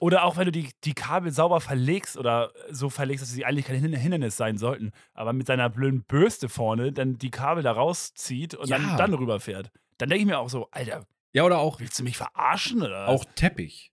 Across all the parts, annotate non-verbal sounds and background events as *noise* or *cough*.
Oder auch wenn du die, die Kabel sauber verlegst oder so verlegst, dass sie eigentlich kein Hin- Hindernis sein sollten, aber mit seiner blöden Bürste vorne dann die Kabel da rauszieht und Ja. dann, dann rüberfährt. Dann denke ich mir auch so, Alter, Ja, oder auch, willst du mich verarschen? Oder? auch Teppich.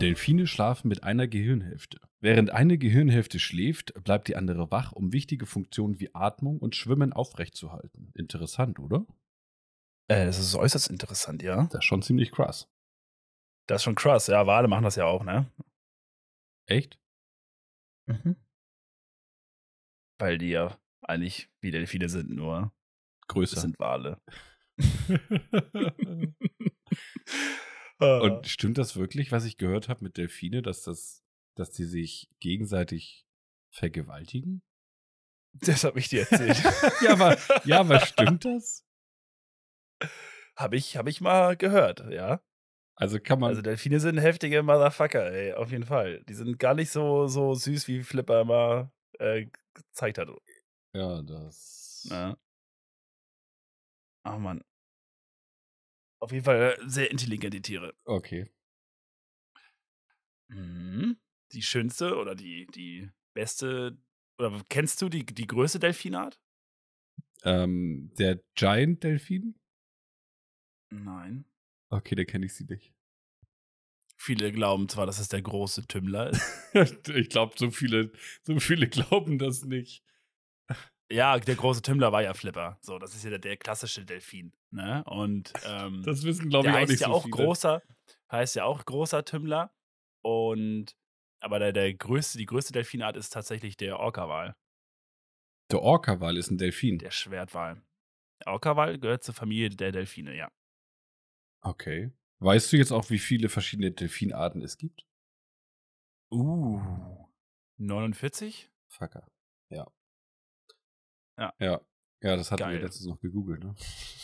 Delfine schlafen mit einer Gehirnhälfte. Während eine Gehirnhälfte schläft, bleibt die andere wach, um wichtige Funktionen wie Atmung und Schwimmen aufrechtzuerhalten. Interessant, oder? Äh, das ist äußerst interessant, ja. Das ist schon ziemlich krass. Das ist schon krass. Ja, Wale machen das ja auch, ne? Echt? Mhm. Weil die ja eigentlich wie Delfine sind, nur das Größer. sind Wale. *laughs* *laughs* *laughs* Ah. Und stimmt das wirklich, was ich gehört habe mit Delfine, dass das, dass die sich gegenseitig vergewaltigen? das habe ich dir erzählt. *laughs* Ja, aber, ja, aber stimmt das? Habe ich, hab ich mal gehört, ja. Also kann man. Also Delfine sind heftige Motherfucker, ey, auf jeden Fall. Die sind gar nicht so, so süß, wie Flipper mal äh, gezeigt hat. ja, das. Ja. Ach man. Auf jeden Fall äh, sehr intelligente Tiere. Okay. Mhm. Die schönste oder die, die beste, oder kennst du die, die größte Delfinart? Ähm, der Giant Delfin? Nein. Okay, da kenne ich sie nicht. Viele glauben zwar, dass es der große Tümmler ist. *laughs* ich glaube, so viele, so viele glauben das nicht. Ja, der große Tümmler war ja Flipper. So, das ist ja der, der klassische Delfin. Ne? Und ähm, Das wissen, glaube der ich, auch heißt nicht ja so auch viele. großer, heißt ja auch großer Tümmler. Und aber der, der größte, die größte Delfinart ist tatsächlich der Orca-Wal, Der Orca-Wal ist ein Delfin. der Schwertwal. Der Orca-Wal gehört zur Familie der Delfine, ja. Okay. Weißt du jetzt auch, wie viele verschiedene Delfinarten es gibt? Uh. 49? Fucker. Ja. Ja. Ja. Ja, das hatten wir Geil. letztens noch gegoogelt, ne?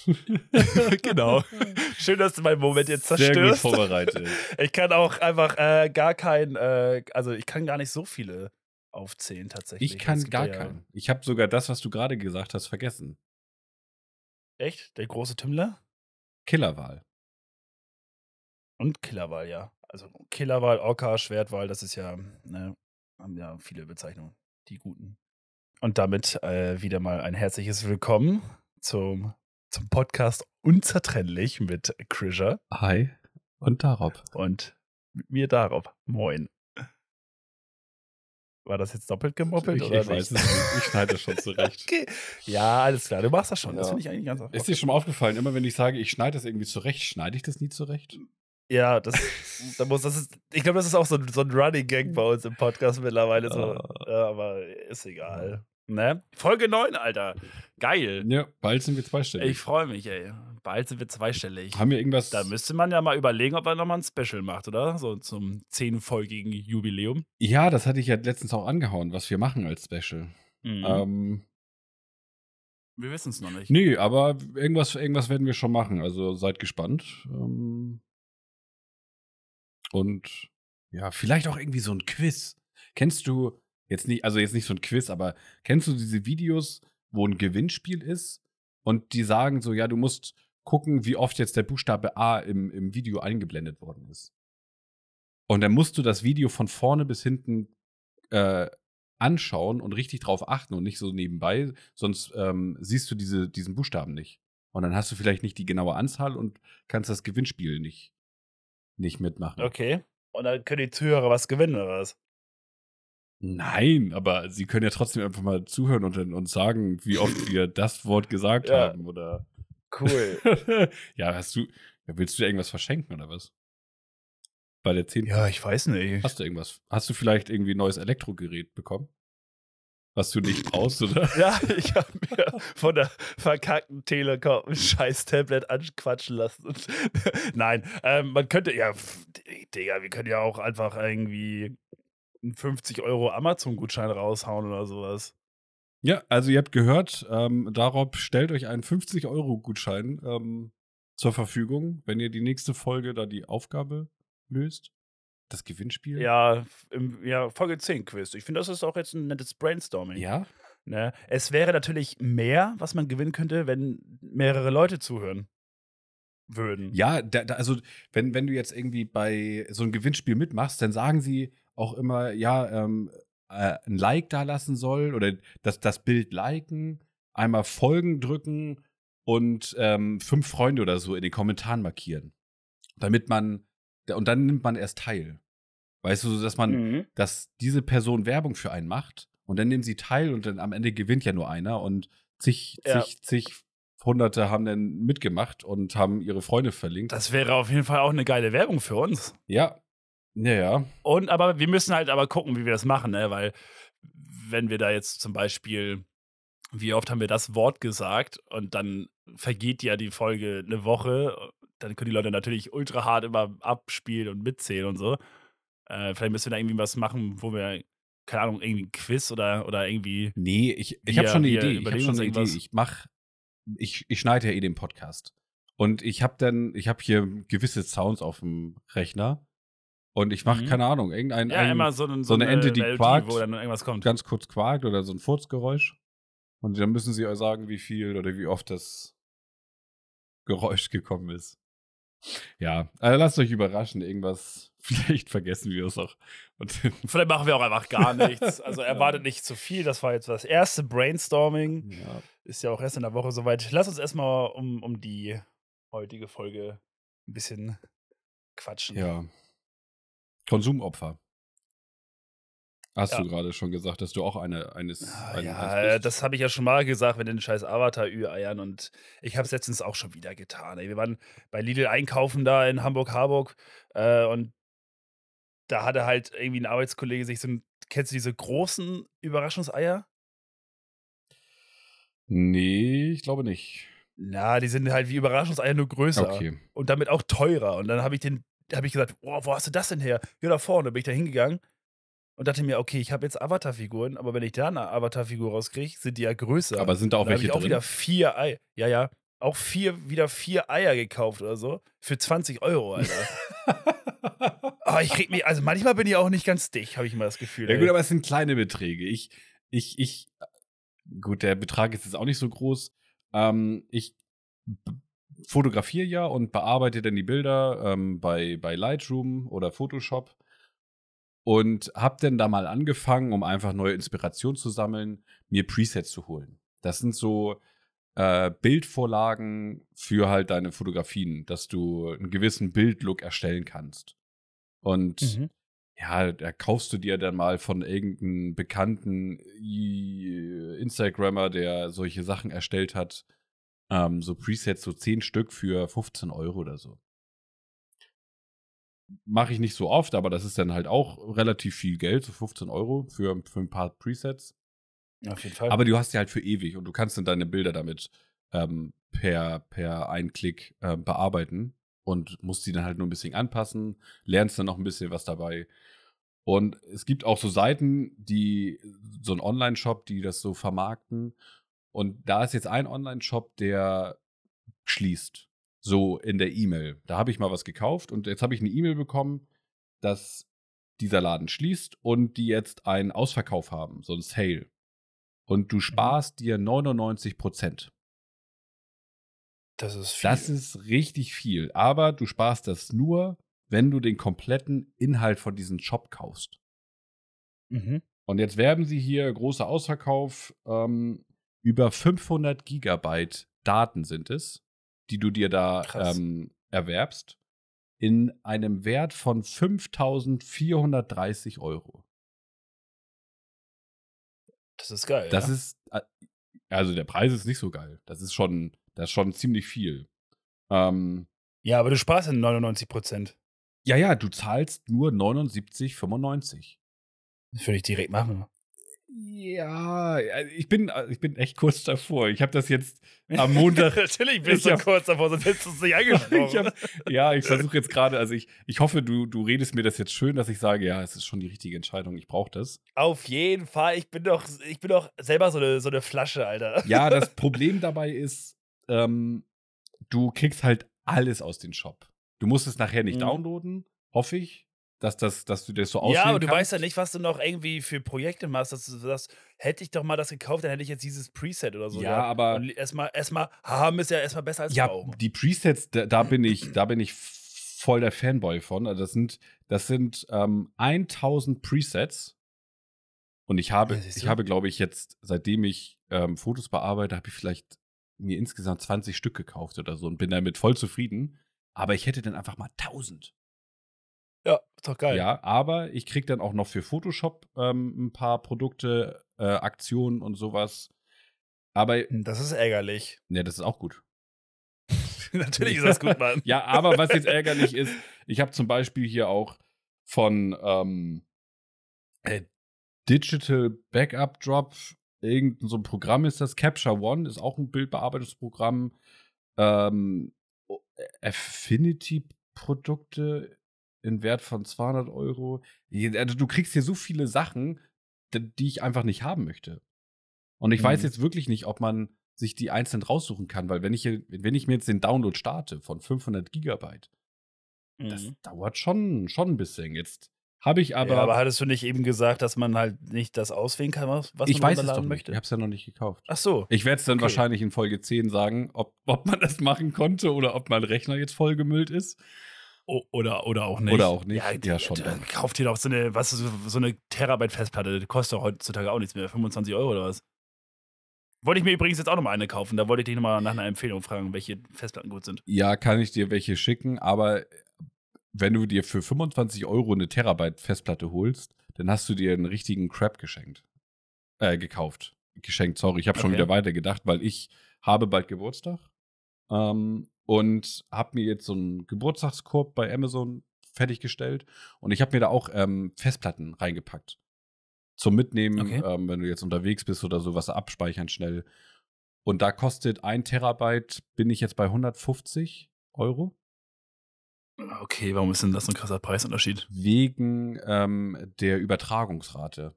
*laughs* genau. *laughs* Schön, dass du meinen Moment jetzt Sehr gut zerstörst. vorbereitet. *laughs* Ich kann auch einfach äh, gar kein, äh, also ich kann gar nicht so viele aufzählen tatsächlich. Ich kann gar ja- keinen. Ich habe sogar das, was du gerade gesagt hast, vergessen. Echt? Der große Tümmler? Killerwal. Und Killerwal, ja. Also Killerwal, Orca, Schwertwal, das ist ja, ne, haben ja viele Bezeichnungen, die guten. Und damit äh, wieder mal ein herzliches Willkommen zum, zum Podcast Unzertrennlich mit Krischer Hi. Und Darob. und mit mir darauf. Moin. War das jetzt doppelt gemoppelt Ich, oder ich weiß es nicht? nicht. Ich schneide das schon zurecht. *laughs* Okay. Ja, alles klar, du machst das schon. Das Ja. finde ich eigentlich ganz Ist dir schon mal aufgefallen, immer wenn ich sage, ich schneide das irgendwie zurecht, schneide ich das nie zurecht? Ja, das, da muss, das ist, ich glaube, das ist auch so, ein- so ein Running Gang bei uns im Podcast mittlerweile. So. Ah. Ja, aber ist egal. Ne? Folge 9, Alter. Geil. Ja, bald sind wir zweistellig. Ich freue mich, ey. Bald sind wir zweistellig. Haben wir irgendwas? Da müsste man ja mal überlegen, ob er nochmal ein Special macht, oder? So zum zehnfolgigen Jubiläum. ja, das hatte ich ja letztens auch angehauen, was wir machen als Special. Mhm. Ähm, wir wissen es noch nicht. nee, aber irgendwas, irgendwas werden wir schon machen. Also seid gespannt. Ähm, und ja, vielleicht auch irgendwie so ein Quiz. Kennst du jetzt nicht, also jetzt nicht so ein Quiz, aber kennst du diese Videos, wo ein Gewinnspiel ist und die sagen so, ja, du musst gucken, wie oft jetzt der Buchstabe A im, im Video eingeblendet worden ist. Und dann musst du das Video von vorne bis hinten äh, anschauen und richtig drauf achten und nicht so nebenbei, sonst ähm, siehst du diese, diesen Buchstaben nicht. Und dann hast du vielleicht nicht die genaue Anzahl und kannst das Gewinnspiel nicht, nicht mitmachen. Okay. Und dann können die Zuhörer was gewinnen, oder was? Nein, aber sie können ja trotzdem einfach mal zuhören und uns sagen, wie oft wir *laughs* das Wort gesagt Ja. haben. Oder Cool. *laughs* ja, hast du, willst du dir irgendwas verschenken oder was? Bei der 10. ja, ich weiß nicht. Hast du irgendwas? Hast du vielleicht irgendwie ein neues Elektrogerät bekommen? Was du nicht brauchst, oder? *laughs* Ja, ich habe mir von der verkackten Telekom ein scheiß Tablet anquatschen lassen. *laughs* Nein, ähm, man könnte, ja, pff, Digga, wir können ja auch einfach irgendwie einen 50 Euro Amazon-Gutschein raushauen oder sowas. Ja, also ihr habt gehört, ähm, darauf stellt euch einen 50-Euro-Gutschein ähm, zur Verfügung, wenn ihr die nächste Folge da die Aufgabe löst? Das Gewinnspiel? Ja, im, ja Folge 10 Quiz. Ich finde, das ist auch jetzt ein nettes Brainstorming. Ja? Ne? Es wäre natürlich mehr, was man gewinnen könnte, wenn mehrere Leute zuhören würden. Ja, da, da, also wenn, wenn du jetzt irgendwie bei so einem Gewinnspiel mitmachst, dann sagen sie auch immer, ja, ähm, äh, ein Like da lassen soll oder das, das Bild liken, einmal Folgen drücken und ähm, fünf Freunde oder so in den Kommentaren markieren. Damit man, und dann nimmt man erst teil. Weißt du, dass man, mhm. dass diese Person Werbung für einen macht und dann nehmen sie teil und dann am Ende gewinnt ja nur einer und zig, ja. zig, zig Hunderte haben dann mitgemacht und haben ihre Freunde verlinkt. Das wäre auf jeden Fall auch eine geile Werbung für uns. Ja. Ja, ja. Und aber wir müssen halt aber gucken, wie wir das machen, ne? Weil wenn wir da jetzt zum Beispiel, wie oft haben wir das Wort gesagt und dann vergeht ja die Folge eine Woche, dann können die Leute natürlich ultra hart immer abspielen und mitzählen und so. Äh, vielleicht müssen wir da irgendwie was machen, wo wir keine Ahnung, irgendwie ein Quiz oder, oder irgendwie. Nee, ich, ich habe schon eine Idee. Ich habe schon eine Idee. Ich mach, ich, ich schneide ja eh den Podcast. Und ich habe dann, ich habe hier gewisse Sounds auf dem Rechner. Und ich mache, mhm. keine Ahnung, irgendein ja, ein, so, einen, so, eine, Ente, die Melodie, quakt, wo dann irgendwas kommt. ganz kurz quakt oder so ein Furzgeräusch. Und dann müssen sie euch sagen, wie viel oder wie oft das Geräusch gekommen ist. Ja, also lasst euch überraschen. Irgendwas, *laughs* vielleicht vergessen wir es auch. Und *laughs* vielleicht machen wir auch einfach gar nichts. *laughs* Also erwartet nicht zu viel. Das war jetzt das erste Brainstorming. Ja. Ist ja auch erst in der Woche soweit. Lass uns erstmal um, um die heutige Folge ein bisschen quatschen. Ja. Konsumopfer. Hast ja. du gerade schon gesagt, dass du auch eine eines. Ah, ja, das habe ich ja schon mal gesagt, wenn den scheiß Avatar Ü eiern und ich habe es letztens auch schon wieder getan. Ey. Wir waren bei Lidl einkaufen da in Hamburg Harburg äh, und da hatte halt irgendwie ein Arbeitskollege sich so ein, kennst du diese großen Überraschungseier? Nee, ich glaube nicht. Na, die sind halt wie Überraschungseier nur größer okay. und damit auch teurer und dann habe ich den habe ich gesagt, oh, wo hast du das denn her? Ja, da vorne bin ich da hingegangen und dachte mir, okay, ich habe jetzt Avatar-Figuren, aber wenn ich da eine Avatar-Figur rauskriege, sind die ja größer. Aber sind da auch welche ich auch drin? wieder vier Eier. Ja, ja. Auch vier, wieder vier Eier gekauft oder so. Für 20 Euro, Alter. aber *laughs* ich krieg mich, also manchmal bin ich auch nicht ganz dicht, habe ich immer das Gefühl. Ja, ey. gut, aber es sind kleine Beträge. Ich, ich, ich, gut, der Betrag ist jetzt auch nicht so groß. Ähm, ich fotografiere ja und bearbeite dann die Bilder ähm, bei, bei Lightroom oder Photoshop und habe dann da mal angefangen, um einfach neue Inspiration zu sammeln, mir Presets zu holen. Das sind so äh, Bildvorlagen für halt deine Fotografien, dass du einen gewissen Bildlook erstellen kannst. Und mhm. ja, da kaufst du dir dann mal von irgendeinem bekannten Instagrammer, der solche Sachen erstellt hat, ähm, so Presets, so 10 Stück für 15 Euro oder so mache ich nicht so oft, aber das ist dann halt auch relativ viel Geld, so 15 Euro für, für ein paar Presets. Auf jeden Fall. Aber du hast die halt für ewig und du kannst dann deine Bilder damit ähm, per, per einen Klick äh, bearbeiten und musst sie dann halt nur ein bisschen anpassen, lernst dann noch ein bisschen was dabei. Und es gibt auch so Seiten, die, so ein Online-Shop, die das so vermarkten. Und da ist jetzt ein Online-Shop, der schließt so in der E-Mail. Da habe ich mal was gekauft und jetzt habe ich eine E-Mail bekommen, dass dieser Laden schließt und die jetzt einen Ausverkauf haben, so ein Sale. Und du mhm. sparst dir 99 Prozent. Das ist viel. Das ist richtig viel. Aber du sparst das nur, wenn du den kompletten Inhalt von diesem Shop kaufst. Mhm. Und jetzt werben sie hier, großer Ausverkauf, ähm, über 500 Gigabyte Daten sind es die du dir da ähm, erwerbst, in einem Wert von 5430 Euro. Das ist geil. Das ja? ist, also der Preis ist nicht so geil. Das ist schon, das ist schon ziemlich viel. Ähm, ja, aber du sparst ja 99 Prozent. Ja, ja, du zahlst nur 79,95. Das würde ich direkt machen. Ja, ich bin, äh, ich bin echt kurz davor. Ich habe das jetzt am *laughs* Montag. Natürlich bist du hab, kurz davor, sonst hättest du es nicht *laughs* angesprochen. ich hab, ja, ich versuche jetzt gerade, also ich, ich hoffe, du, du redest mir das jetzt schön, dass ich sage, ja, es ist schon die richtige Entscheidung, ich brauche das. Auf jeden Fall. Ich bin doch, ich bin doch selber so eine, so eine Flasche, Alter. Ja, das *laughs* Problem dabei ist, ähm, du kriegst halt alles aus dem Shop. Du musst es nachher nicht Mhm. downloaden, hoffe ich, dass, das, dass du das so auswählen Ja, aber du kannst. weißt ja nicht, was du noch irgendwie für Projekte machst, dass du sagst, hätte ich doch mal das gekauft, dann hätte ich jetzt dieses Preset oder so. Ja, aber- Und erstmal, erstmal, haben ist ja erstmal besser als Ja, brauchen. die Presets, da, da bin ich, da bin ich voll der Fanboy von. Also das sind, das sind ähm, 1000 Presets. Und ich habe, Ja, ich habe, glaube ich, jetzt, seitdem ich ähm, Fotos bearbeite, habe ich vielleicht mir insgesamt 20 Stück gekauft oder so und bin damit voll zufrieden. Aber ich hätte dann einfach mal 1000. Ja, ist doch geil. Ja, aber ich krieg dann auch noch für Photoshop ähm, ein paar Produkte, äh, Aktionen und sowas. Aber, Das ist ärgerlich. ne, das ist auch gut. *laughs* Natürlich ist das gut, Mann. Ja, aber was jetzt ärgerlich ist, ich habe zum Beispiel hier auch von ähm, äh, Digital Backup Drop, irgendein so ein Programm ist das, Capture One, ist auch ein Bildbearbeitungsprogramm. Ähm, Affinity-Produkte in Wert von 200 Euro. Also du kriegst hier so viele Sachen, die ich einfach nicht haben möchte. Und ich weiß Mhm. jetzt wirklich nicht, ob man sich die einzeln raussuchen kann, weil wenn ich, hier- wenn ich mir jetzt den Download starte von 500 Gigabyte, das Mhm. dauert schon, schon ein bisschen. Jetzt habe ich aber, ja, aber hattest du nicht eben gesagt, dass man halt nicht das auswählen kann, was, was ich man weiß es doch runterladen nicht. möchte? Ich habe es ja noch nicht gekauft. Ach so. Ich werde es dann Okay. wahrscheinlich in Folge 10 sagen, ob, *laughs* ob man das machen konnte oder ob mein Rechner jetzt vollgemüllt ist. Oder, oder auch nicht. Oder auch nicht. Ja, Ja, schon Dann kauft ihr doch so eine, was ist so, eine Terabyte-Festplatte, die kostet doch heutzutage auch nichts mehr. 25 Euro oder was? Wollte ich mir übrigens jetzt auch nochmal eine kaufen. Da wollte ich dich nochmal nach einer Empfehlung fragen, welche Festplatten gut sind. Ja, kann ich dir welche schicken, aber wenn du dir für 25 Euro eine Terabyte Festplatte holst, dann hast du dir einen richtigen Crap geschenkt. Äh, gekauft. Geschenkt, sorry, ich habe schon Okay. wieder weitergedacht, weil ich habe bald Geburtstag ähm, und habe mir jetzt so einen Geburtstagskorb bei Amazon fertiggestellt und ich habe mir da auch ähm, Festplatten reingepackt. Zum Mitnehmen, Okay. ähm, wenn du jetzt unterwegs bist oder sowas abspeichern schnell. Und da kostet ein Terabyte, bin ich jetzt bei 150 Euro. Okay, warum ist denn das ein krasser Preisunterschied? wegen ähm, der Übertragungsrate.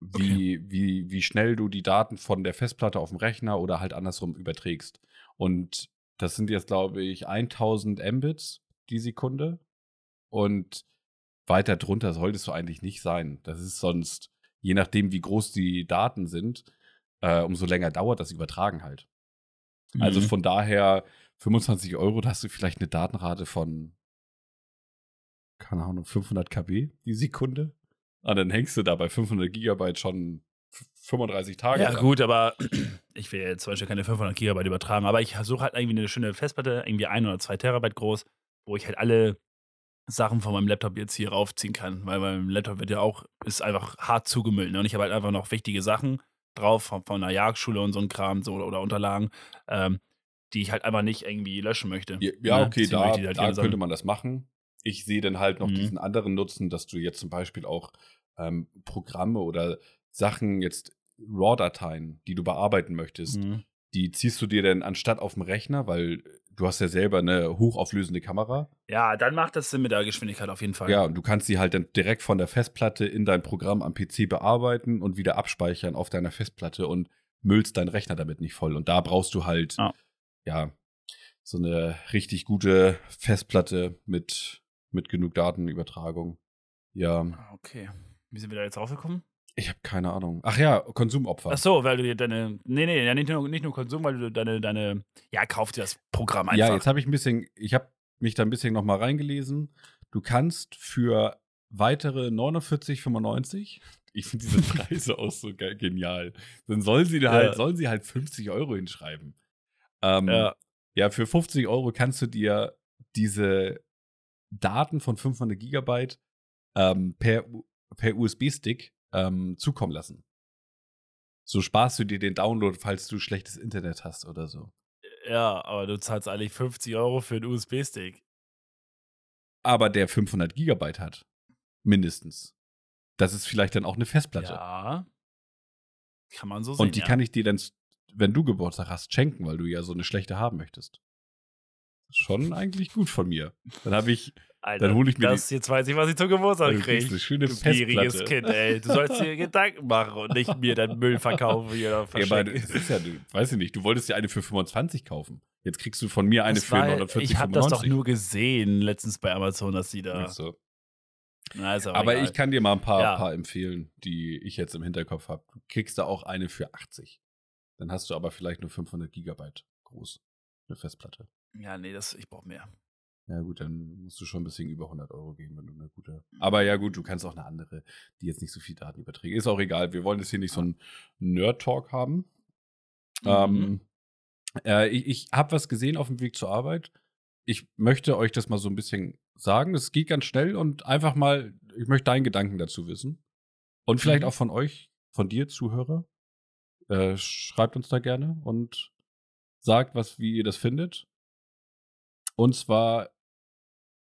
Wie, wie, wie schnell du die Daten von der Festplatte auf dem Rechner oder halt andersrum überträgst. Und das sind jetzt, glaube ich, 1000 Mbits die Sekunde. Und weiter drunter solltest du eigentlich nicht sein. Das ist sonst, je nachdem, wie groß die Daten sind, äh, umso länger dauert das Übertragen halt. Also Mhm. von daher 25 Euro, da hast du vielleicht eine Datenrate von, keine Ahnung, 500 KB die Sekunde. Und dann hängst du da bei 500 Gigabyte schon 35 Tage. Ja, dran. gut, aber *clears throat* ich will jetzt zum Beispiel keine 500 Gigabyte übertragen, aber ich suche halt irgendwie eine schöne Festplatte, irgendwie ein oder zwei Terabyte groß, wo ich halt alle Sachen von meinem Laptop jetzt hier raufziehen kann, weil mein Laptop wird ja auch, ist einfach hart zugemüllt. Ne? Und ich habe halt einfach noch wichtige Sachen drauf von, von einer Jagdschule und so ein Kram so, oder Unterlagen, ähm, die ich halt einfach nicht irgendwie löschen möchte. Ja, ja Ne? okay, Deswegen da, halt da könnte man das machen. Ich sehe dann halt noch Mhm. diesen anderen Nutzen, dass du jetzt zum Beispiel auch ähm, Programme oder Sachen, jetzt RAW-Dateien, die du bearbeiten möchtest, Mhm. die ziehst du dir dann anstatt auf dem Rechner, weil du hast ja selber eine hochauflösende Kamera. Ja, dann macht das Sinn mit der Geschwindigkeit auf jeden Fall. Ja, und du kannst sie halt dann direkt von der Festplatte in dein Programm am PC bearbeiten und wieder abspeichern auf deiner Festplatte und müllst deinen Rechner damit nicht voll. Und da brauchst du halt, Ja. ja, so eine richtig gute Festplatte mit, mit genug Datenübertragung. Ja, Ah, Okay. Wie sind wir da jetzt raufgekommen? Ich habe keine Ahnung. Ach ja, Konsumopfer. Ach so, weil du dir deine. Nee, nee, ja, nicht nur, nicht nur Konsum, weil du deine, deine. Ja, kauf dir das Programm einfach. Ja, jetzt habe ich ein bisschen, ich habe mich da ein bisschen noch mal reingelesen. Du kannst für weitere 49,95 *laughs* ich finde diese Preise auch so ge genial. Dann sollen sie da Ja. halt, sollen sie halt 50 Euro hinschreiben. Ähm, Ja. ja, für 50 Euro kannst du dir diese Daten von 500 Gigabyte ähm, per, per USB-Stick ähm, zukommen lassen. So sparst du dir den Download, falls du schlechtes Internet hast oder so. ja, aber du zahlst eigentlich 50 Euro für einen USB-Stick. aber der 500 Gigabyte hat. Mindestens. Das ist vielleicht dann auch eine Festplatte. Ja. Kann man so sehen. Und die ja. kann ich dir dann, wenn du Geburtstag hast, schenken, weil du ja so eine schlechte haben möchtest. Schon eigentlich gut von mir. Dann habe ich, Alter, dann hole ich mir das, die, jetzt weiß ich, was ich zum Geburtstag kriege. eine schöne Du gieriges. Kind, ey. Du sollst dir *laughs* Gedanken machen und nicht mir deinen Müll verkaufen hier oder Ja, aber verschenken. das ist ja, du, weiß ich nicht, du wolltest dir eine für 25 kaufen. Jetzt kriegst du von mir eine Das für war- 49, ich habe das doch 95. nur gesehen letztens bei Amazon, dass die da. So. Na, Aber egal. ich kann dir mal ein paar, Ja. paar empfehlen, die ich jetzt im Hinterkopf habe. Du kriegst da auch eine für 80. Dann hast du aber vielleicht nur 500 Gigabyte groß. Eine Festplatte. Ja, nee, das, ich brauche mehr. Ja gut, dann musst du schon ein bisschen über 100 Euro gehen, wenn du eine gute. Aber ja gut, du kannst auch eine andere, die jetzt nicht so viel Daten überträgt. Ist auch egal. Wir wollen jetzt hier nicht so einen Nerd-Talk haben. Mhm. Ähm, äh, ich ich habe was gesehen auf dem Weg zur Arbeit. Ich möchte euch das mal so ein bisschen sagen. Es geht ganz schnell und einfach mal, ich möchte deinen Gedanken dazu wissen. Und vielleicht Mhm. auch von euch, von dir, Zuhörer. Äh, schreibt uns da gerne und sagt, was, wie ihr das findet. Und zwar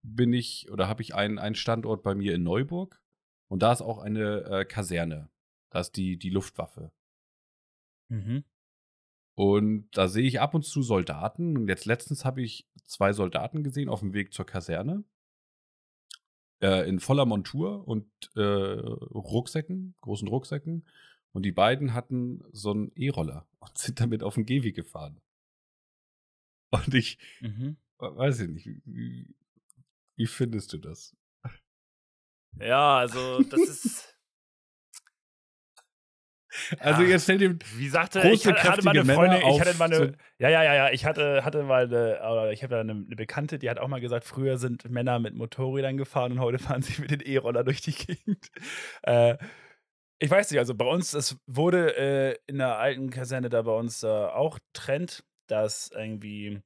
bin ich oder habe ich einen, einen Standort bei mir in Neuburg und da ist auch eine äh, Kaserne. Da ist die, die Luftwaffe. Mhm. Und da sehe ich ab und zu Soldaten. Und jetzt letztens habe ich zwei Soldaten gesehen auf dem Weg zur Kaserne. Äh, in voller Montur und äh, Rucksäcken, großen Rucksäcken. Und die beiden hatten so einen E-Roller *laughs* und sind damit auf den Gehweg gefahren. Und ich Mhm. Weiß ich nicht, wie, wie, wie findest du das? Ja, also, das ist. *laughs* Also Ja. jetzt stell dir, Wie sagte Große, ich, hatte, hatte mal eine kräftige Freundin, Männer ich hatte auf mal eine, so- ja, ja, ja, ja, ich hatte, hatte mal eine, ich habe da eine, eine Bekannte, die hat auch mal gesagt, früher sind Männer mit Motorrädern gefahren und heute fahren sie mit den E-Roller durch die Gegend. *laughs* Äh, ich weiß nicht, also bei uns, es wurde äh, in der alten Kaserne da bei uns äh, auch Trend, dass irgendwie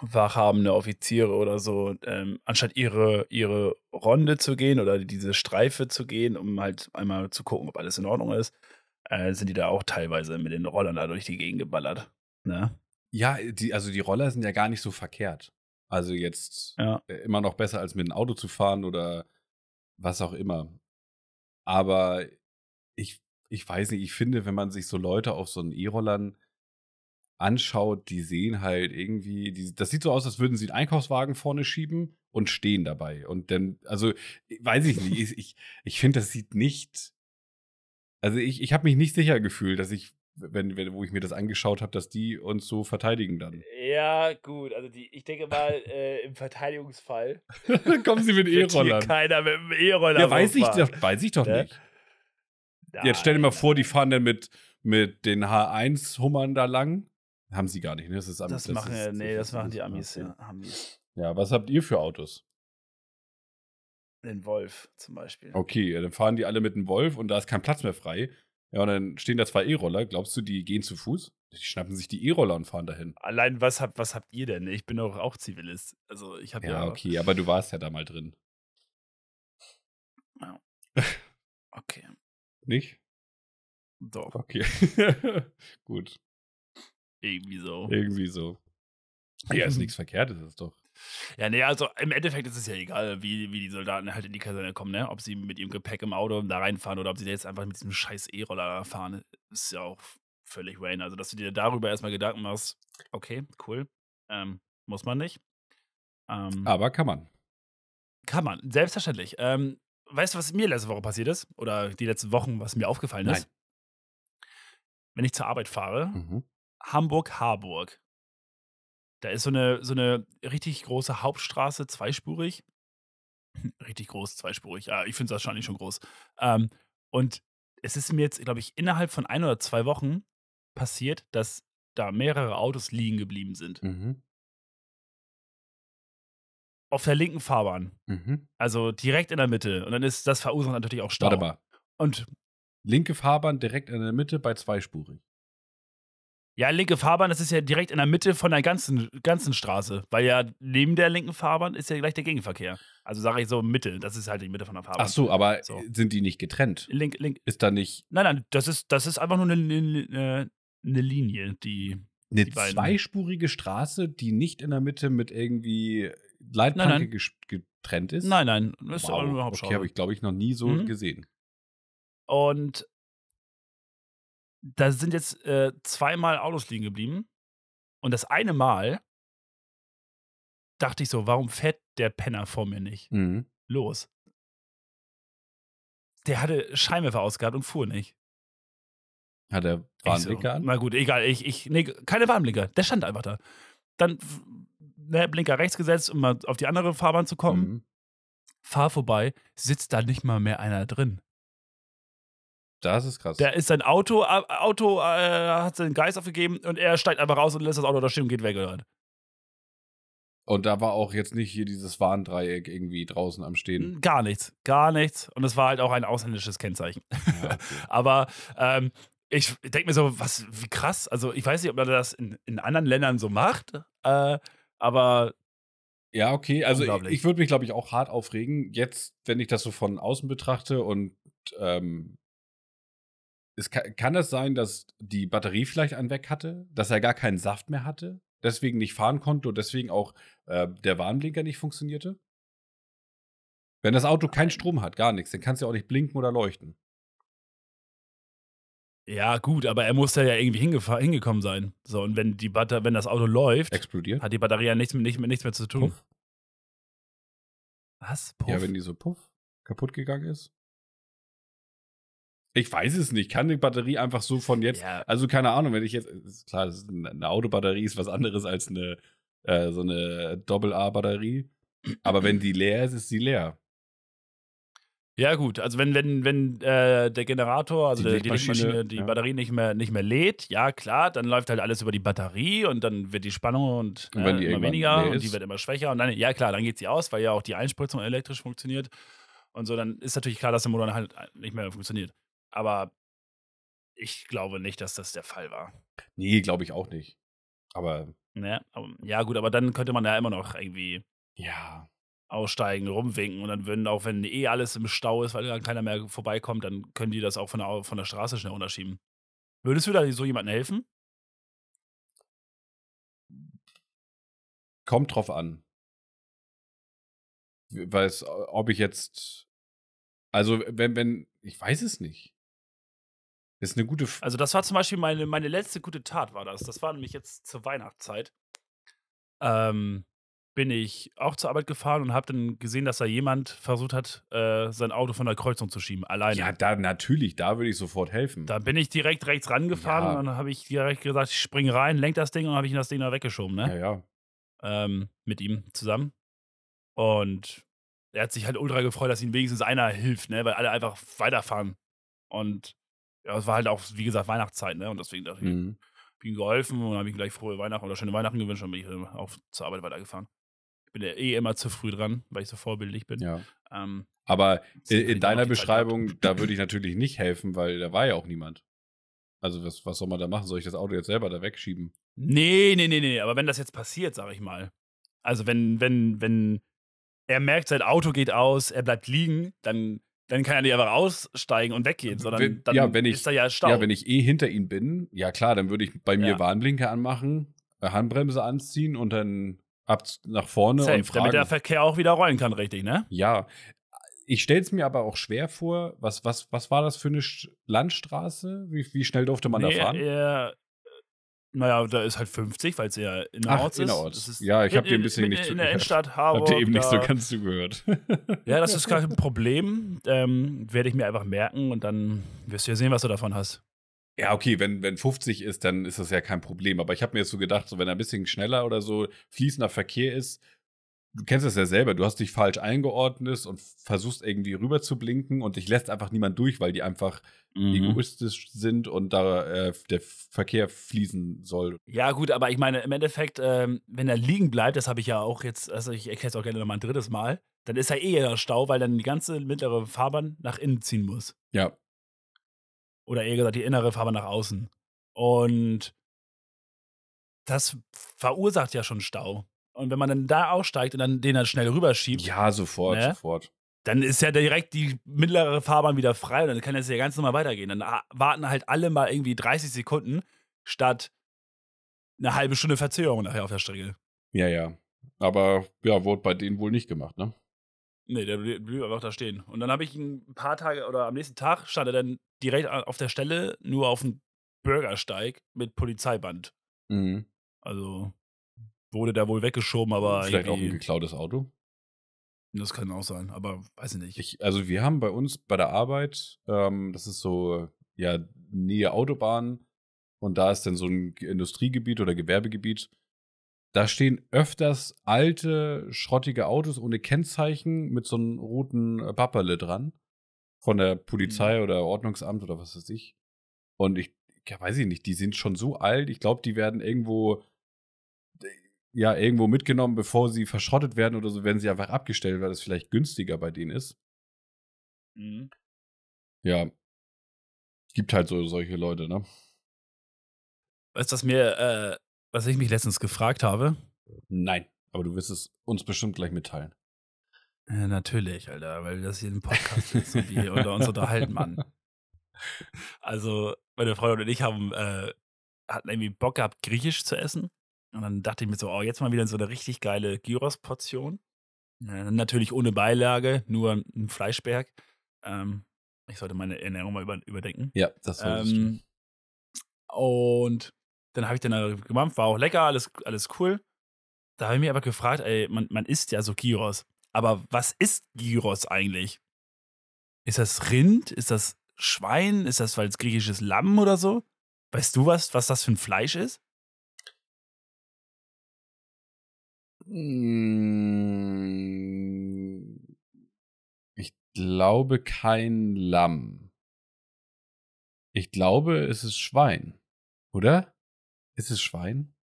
wachhabende Offiziere oder so, ähm, anstatt ihre, ihre Ronde zu gehen oder diese Streife zu gehen, um halt einmal zu gucken, ob alles in Ordnung ist, äh, sind die da auch teilweise mit den Rollern da durch die Gegend geballert. Ne? ja, die, also die Roller sind ja gar nicht so verkehrt. Also jetzt Ja. äh, immer noch besser, als mit dem Auto zu fahren oder was auch immer. Aber ich, ich weiß nicht, ich finde, wenn man sich so Leute auf so einen E-Rollern anschaut, die sehen halt irgendwie, die, das sieht so aus, als würden sie einen Einkaufswagen vorne schieben und stehen dabei. Und dann, also, weiß ich nicht, ich, ich, finde, das sieht nicht, also ich, ich habe mich nicht sicher gefühlt, dass ich, wenn, wenn, wo ich mir das angeschaut habe, dass die uns so verteidigen dann. Ja, gut, also die, ich denke mal, äh, im Verteidigungsfall dann *laughs* kommen sie mit *laughs* E-Rollern. keiner mit dem E-Roller Ja, weiß ich, doch, weiß ich doch Ne? nicht. Jetzt stell dir mal Nein, vor, die nein, fahren dann mit, mit den H1-Hummern da lang. Haben sie gar nicht, ne? Das ist am- Das, machen, ist- ja, nee, das machen die Amis, ja. Amis. Ja, was habt ihr für Autos? Den Wolf zum Beispiel. Okay, ja, dann fahren die alle mit dem Wolf und da ist kein Platz mehr frei. Ja, und dann stehen da zwei E-Roller. Glaubst du, die gehen zu Fuß? Die schnappen sich die E-Roller und fahren dahin. Allein, was habt, was habt ihr denn? Ich bin doch auch Zivilist. Also, ich habe ja. Ja, okay, aber du warst ja da mal drin. *laughs* Okay. Nicht? Doch, Okay. *laughs* Gut, irgendwie so. irgendwie so. Ja, ist nichts *laughs* Verkehrtes, ist doch. Ja, nee, also im Endeffekt ist es ja egal, wie, wie die Soldaten halt in die Kaserne kommen, ne? Ob sie mit ihrem Gepäck im Auto da reinfahren oder ob sie jetzt einfach mit diesem scheiß E-Roller da fahren, ist ja auch völlig Wayne. Also, dass du dir darüber erstmal Gedanken machst, okay, cool. Ähm, muss man nicht. Ähm, Aber kann man. Kann man, selbstverständlich. Ähm, weißt du, was mir letzte Woche passiert ist? Oder die letzten Wochen, was mir aufgefallen Nein. ist? Wenn ich zur Arbeit fahre, Mhm. Hamburg-Harburg. Da ist so eine, so eine richtig große Hauptstraße, zweispurig. *laughs* richtig groß, zweispurig. Ja, ich finde es wahrscheinlich schon groß. Ähm, und es ist mir jetzt, glaube ich, innerhalb von ein oder zwei Wochen passiert, dass da mehrere Autos liegen geblieben sind. Mhm. Auf der linken Fahrbahn. Mhm. Also direkt in der Mitte. Und dann ist das verursacht natürlich auch Stau. Warte mal. Und Linke Fahrbahn direkt in der Mitte bei zweispurig. Ja, linke Fahrbahn, das ist ja direkt in der Mitte von der ganzen, ganzen Straße. Weil ja neben der linken Fahrbahn ist ja gleich der Gegenverkehr. Also sage ich so Mitte, das ist halt die Mitte von der Fahrbahn. Ach so, aber So. sind die nicht getrennt? Link, link. Ist da nicht Nein, nein, das ist, das ist einfach nur eine, eine, eine Linie, die. eine Die zweispurige Straße, die nicht in der Mitte mit irgendwie Leitplanke Nein, nein. ges- getrennt ist? Nein, nein, das ist Wow. auch nur eine Okay, Hauptstraße. habe ich, glaube ich, noch nie so Mhm. gesehen. Und da sind jetzt äh, zweimal Autos liegen geblieben. Und das eine Mal dachte ich so, warum fährt der Penner vor mir nicht? Mhm. Los. Der hatte Scheinwerfer ausgehabt und fuhr nicht. Hat er Ich so, Warnblinker an? Na gut, egal. Ich, ich, nee, keine Warnblinker. Der stand einfach da. Dann ne, Blinker rechts gesetzt, um mal auf die andere Fahrbahn zu kommen. Mhm. Fahr vorbei, sitzt da nicht mal mehr einer drin. Das ist krass. Der ist sein Auto, äh, Auto äh, hat seinen Geist aufgegeben und er steigt einfach raus und lässt das Auto da stehen und geht weg. Oder? Und da war auch jetzt nicht hier dieses Warndreieck irgendwie draußen am Stehen. Gar nichts, gar nichts. Und es war halt auch ein ausländisches Kennzeichen. Ja, okay. *laughs* Aber ähm, ich denke mir so, was, wie krass. Also ich weiß nicht, ob man das in, in anderen Ländern so macht, äh, aber Ja, okay. Also ich, ich würde mich, glaube ich, auch hart aufregen. Jetzt, wenn ich das so von außen betrachte und ähm, es kann, kann es sein, dass die Batterie vielleicht einen weg hatte, dass er gar keinen Saft mehr hatte, deswegen nicht fahren konnte und deswegen auch äh, der Warnblinker nicht funktionierte? Wenn das Auto keinen Strom hat, gar nichts, dann kann es ja auch nicht blinken oder leuchten. ja gut, aber er muss da ja irgendwie hingekommen sein. So, und wenn die Batter wenn das Auto läuft, Explodiert? hat die Batterie ja nichts, nicht, nichts mehr zu tun. Puff. Was? Ja, Puff? wenn die so puff kaputt gegangen ist. Ich weiß es nicht. Kann die Batterie einfach so von jetzt ja, Also keine Ahnung, wenn ich jetzt, klar, eine Autobatterie ist was anderes als eine äh, so eine Doppel-A-Batterie. Aber wenn die leer ist, ist sie leer. ja gut, also wenn, wenn, wenn äh, der Generator, also Die der, die Lichtmaschine, die ja. Batterie nicht mehr, nicht mehr lädt, ja klar, dann läuft halt alles über die Batterie und dann wird die Spannung und, Und äh, immer weniger und die wird immer schwächer und dann, ja klar, dann geht sie aus, weil ja auch die Einspritzung elektrisch funktioniert und so, dann ist natürlich klar, dass der Motor halt nicht mehr funktioniert. Aber ich glaube nicht, dass das der Fall war. Nee, glaube ich auch nicht. Aber Ne? Ja gut, aber dann könnte man ja immer noch irgendwie ja, aussteigen, rumwinken und dann würden auch, wenn eh alles im Stau ist, weil dann keiner mehr vorbeikommt, dann können die das auch von der, von der Straße schnell unterschieben. Würdest du da so jemandem helfen? kommt drauf an. Weil es, ob ich jetzt, also wenn, wenn, ich weiß es nicht. Ist eine gute, F Also das war zum Beispiel meine, meine letzte gute Tat, war das. Das war nämlich jetzt zur Weihnachtszeit. Ähm, bin ich auch zur Arbeit gefahren und habe dann gesehen, dass da jemand versucht hat, äh, sein Auto von der Kreuzung zu schieben, alleine. ja, da natürlich, da würde ich sofort helfen. Da bin ich direkt rechts rangefahren Ja. und dann habe ich direkt gesagt, ich spring rein, lenk das Ding und habe ich das Ding da weggeschoben, ne? ja, ja. ähm, mit ihm zusammen. Und er hat sich halt ultra gefreut, dass ihm wenigstens einer hilft, ne? Weil alle einfach weiterfahren. Und ja, es war halt auch, wie gesagt, Weihnachtszeit, ne? Und deswegen dachte ich, Mhm. hab ihm geholfen und habe ihm gleich frohe Weihnachten oder schöne Weihnachten gewünscht und bin ich äh, auch zur Arbeit weitergefahren. Ich bin ja eh immer zu früh dran, weil ich so vorbildlich bin. ja. Ähm, Aber deswegen in, in ich deiner. Beschreibung, da würde ich natürlich nicht helfen, weil da war ja auch niemand. Also was, was soll man da machen? Soll ich das Auto jetzt selber da wegschieben? Nee, nee, nee, nee, aber wenn das jetzt passiert, sag ich mal. Also wenn, wenn, wenn er merkt, sein Auto geht aus, er bleibt liegen, dann, dann kann er nicht einfach aussteigen und weggehen, sondern Wenn- dann ja, wenn ich- ist da ja Stau. Ja, wenn ich eh hinter ihm bin, ja klar, dann würde ich bei mir Ja. Warnblinker anmachen, Handbremse anziehen und dann ab nach vorne Safe, und fragen. damit der Verkehr auch wieder rollen kann, richtig, ne? ja, ich stelle es mir aber auch schwer vor. Was, was, was war das für eine Landstraße? Wie, wie schnell durfte man nee, da fahren? Er, naja, da ist halt 50, weil es ja innerorts ist. innerorts. Das ist Ja, ich hab mitten dir ein in- bisschen mitten nicht in zugehört. der Innenstadt Harburg. *laughs* Habt ihr eben nicht so ganz zugehört. *laughs* Ja, das ist kein Problem. Ähm, Werde ich mir einfach merken und dann wirst du ja sehen, was du davon hast. Ja, okay, wenn, wenn 50 ist, dann ist das ja kein Problem. Aber ich habe mir jetzt so gedacht, so wenn er ein bisschen schneller oder so fließender Verkehr ist, du kennst das ja selber, du hast dich falsch eingeordnet und versuchst irgendwie rüber zu blinken und dich lässt einfach niemand durch, weil die einfach Mhm. egoistisch sind und da äh, der Verkehr fließen soll. Ja, gut, aber ich meine, im Endeffekt, ähm, wenn er liegen bleibt, das habe ich ja auch jetzt, also ich erkläre es auch gerne nochmal ein drittes Mal, dann ist er eh der Stau, weil dann die ganze mittlere Fahrbahn nach innen ziehen muss. Ja, Oder eher gesagt, die innere Fahrbahn nach außen. Und das verursacht ja schon Stau. Und wenn man dann da aussteigt und dann den dann schnell rüberschiebt, ja, sofort, Ne? sofort. dann ist ja direkt die mittlere Fahrbahn wieder frei und dann kann es ja ganz normal weitergehen. Dann ah, warten halt alle mal irgendwie 30 Sekunden statt eine halbe Stunde Verzögerung nachher auf der Strecke. Ja, ja. Aber ja, wurde bei denen wohl nicht gemacht, ne? Nee, der blieb einfach da stehen. Und dann habe ich ihn ein paar Tage oder am nächsten Tag stand er dann direkt auf der Stelle, nur auf dem Bürgersteig mit Polizeiband. Mhm. Also wurde da wohl weggeschoben, aber Vielleicht auch ein geklautes Auto. das kann auch sein, aber weiß ich nicht. Ich, also wir haben bei uns bei der Arbeit, ähm, das ist so, ja, Nähe Autobahn und da ist dann so ein Industriegebiet oder Gewerbegebiet. Da stehen öfters alte, schrottige Autos ohne Kennzeichen mit so einem roten äh, Papperle dran. Von der Polizei oder Ordnungsamt oder was weiß ich. Und ich, ja, weiß ich nicht, die sind schon so alt. Ich glaube, die werden irgendwo, ja, irgendwo mitgenommen, bevor sie verschrottet werden oder so, werden sie einfach abgestellt, weil das vielleicht günstiger bei denen ist. Mhm. Ja. Gibt halt so solche Leute, ne? Weißt du, was mir, äh, was ich mich letztens gefragt habe? Nein. Aber du wirst es uns bestimmt gleich mitteilen. Ja, natürlich, Alter, weil das hier ein Podcast ist und wir unter uns unterhalten, Mann. *laughs* Also, meine Freundin und ich haben, äh, hatten irgendwie Bock gehabt, Griechisch zu essen. Und dann dachte ich mir so, oh, jetzt mal wieder so eine richtig geile Gyros-Portion. Natürlich ohne Beilage, nur ein Fleischberg. Ähm, ich sollte meine Ernährung mal über, überdenken. Ja, das du. Ähm, und dann habe ich dann da gemacht, war auch lecker, alles, alles cool. Da habe ich mich aber gefragt, ey, man, man isst ja so Gyros. Aber was ist Gyros eigentlich? Ist das Rind? Ist das Schwein? Ist das weil es griechisches Lamm oder so? Weißt du was, was das für ein Fleisch ist? Ich glaube kein Lamm. Ich glaube, es ist Schwein. Oder? Ist es Schwein?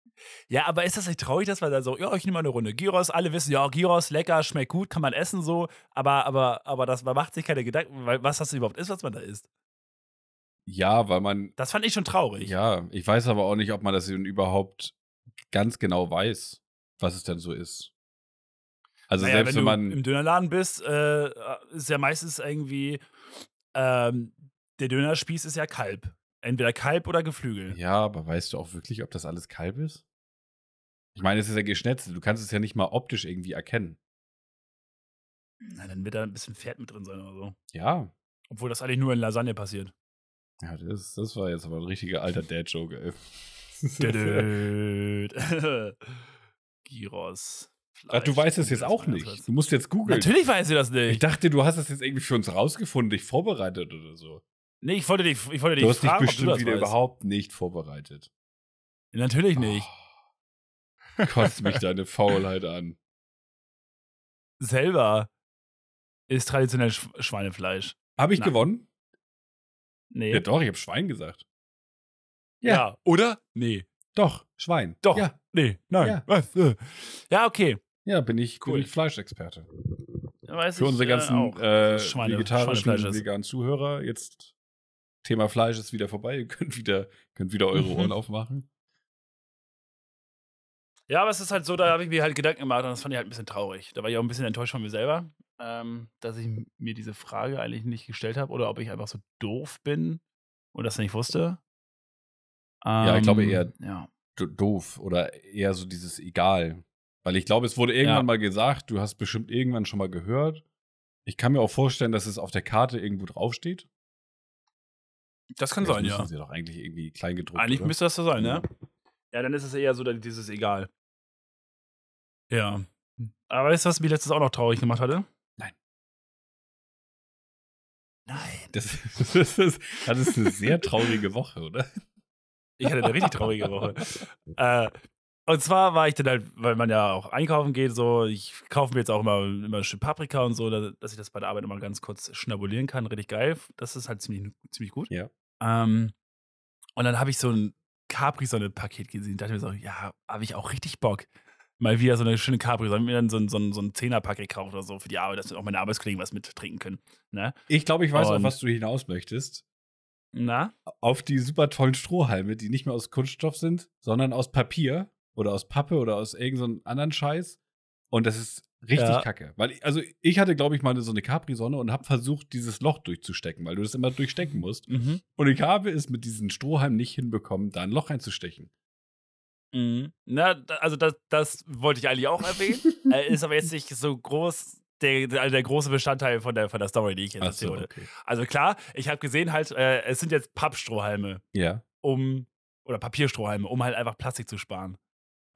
Ja, aber ist das nicht traurig, dass man da so, ja, ich nehme mal eine Runde Gyros, alle wissen, ja, Gyros, lecker, schmeckt gut, kann man essen so, aber, aber, aber das, man macht sich keine Gedanken, was das überhaupt ist, was man da isst. Ja, weil man. Das fand ich schon traurig. Ja, ich weiß aber auch nicht, ob man das überhaupt ganz genau weiß, was es denn so ist. Also naja, selbst wenn, wenn du man. im Dönerladen bist, äh, ist ja meistens irgendwie, ähm, der Dönerspieß ist ja Kalb. Entweder Kalb oder Geflügel. Ja, aber weißt du auch wirklich, ob das alles Kalb ist? Ich meine, es ist ja geschnetzelt. Du kannst es ja nicht mal optisch irgendwie erkennen. Na, dann wird da ein bisschen Pferd mit drin sein oder so. Ja. Obwohl das eigentlich nur in Lasagne passiert. Ja, das, das war jetzt aber ein richtiger alter Dad-Joke, ey. *laughs* Gyros. Ach, du weißt es jetzt auch nicht. Du musst jetzt googeln. Natürlich weiß ich das Ich nicht. dachte, du hast es jetzt irgendwie für uns rausgefunden, dich vorbereitet oder so. Nee, ich wollte dich, ich wollte dich Du hast dich fragen, du bestimmt das wieder weißt. überhaupt nicht vorbereitet. Natürlich nicht. Oh, kotzt mich deine *laughs* Faulheit an. Selber ist traditionell Sch Schweinefleisch. Habe ich Nein. gewonnen? Nee. Ja, doch, ich habe Schwein gesagt. Ja. Oder? Nee. Doch, Schwein. Doch. Ja, Nee. Nein. Ja. Was? Äh. Ja, okay. ja bin, ich, Cool. bin ich Fleischexperte. Weiß Für ich, unsere äh, ganzen äh, dass Schweine- vegetarischen, veganen Zuhörer, jetzt Thema Fleisch ist wieder vorbei. *laughs* Ihr könnt wieder, könnt wieder eure Mhm. Ohren aufmachen. Ja, aber es ist halt so, da habe ich mir halt Gedanken gemacht und das fand ich halt ein bisschen traurig. Da war ich auch ein bisschen enttäuscht von mir selber, ähm, dass ich mir diese Frage eigentlich nicht gestellt habe oder ob ich einfach so doof bin und das nicht wusste. Ja, ich glaube Ähm, eher- Ja. Do- Doof oder eher so dieses Egal. Weil ich glaube, es wurde irgendwann Ja. mal gesagt, du hast bestimmt irgendwann schon mal gehört. Ich kann mir auch vorstellen, dass es auf der Karte irgendwo draufsteht. Das kann Das sein, müssen ja. sie doch eigentlich irgendwie klein gedruckt. Eigentlich oder? müsste das so sein, ne? Ja. Ja, dann ist es eher so dass dieses Egal. Ja. Aber weißt du, was mich letztes auch noch traurig gemacht hatte? Nein. Nein. Das, *laughs* das, ist, das ist eine sehr traurige Woche, oder? Ich hatte eine richtig traurige Woche. äh, und zwar war ich dann halt, weil man ja auch einkaufen geht, so, ich kaufe mir jetzt auch immer, immer schön Paprika und so, da- dass ich das bei der Arbeit immer ganz kurz schnabulieren kann. Richtig geil. Das ist halt ziemlich, ziemlich gut. Ja. Ähm, und dann habe ich so ein Capri-Sonne-Paket gesehen. dachte mir so, ja, habe ich auch richtig Bock. Mal wieder so eine schöne Capri-Sonne, mir dann so ein, so ein, so ein Zehner-Pack gekauft oder so für die Arbeit, dass auch meine Arbeitskollegen was mittrinken können. Ne? Ich glaube, ich weiß auch, Und- was du hinaus möchtest. Na? Auf die super tollen Strohhalme, die nicht mehr aus Kunststoff sind, sondern aus Papier oder aus Pappe oder aus irgendeinem anderen Scheiß. Und das ist richtig Ja. kacke. Weil, ich- also ich hatte, glaube ich, mal so eine Capri-Sonne und habe versucht, dieses Loch durchzustecken, weil du das immer durchstecken musst. Mhm. Und ich habe es mit diesen Strohhalmen nicht hinbekommen, da ein Loch reinzustechen. Mhm. Na, also das, das wollte ich eigentlich auch erwähnen. *laughs* äh, ist aber jetzt nicht so groß, der, der, der große Bestandteil von der, von der Story, die ich jetzt Ach erzählen so, okay. Also klar, ich habe gesehen halt, äh, es sind jetzt Pappstrohhalme, Ja. um, oder Papierstrohhalme, um halt einfach Plastik zu sparen.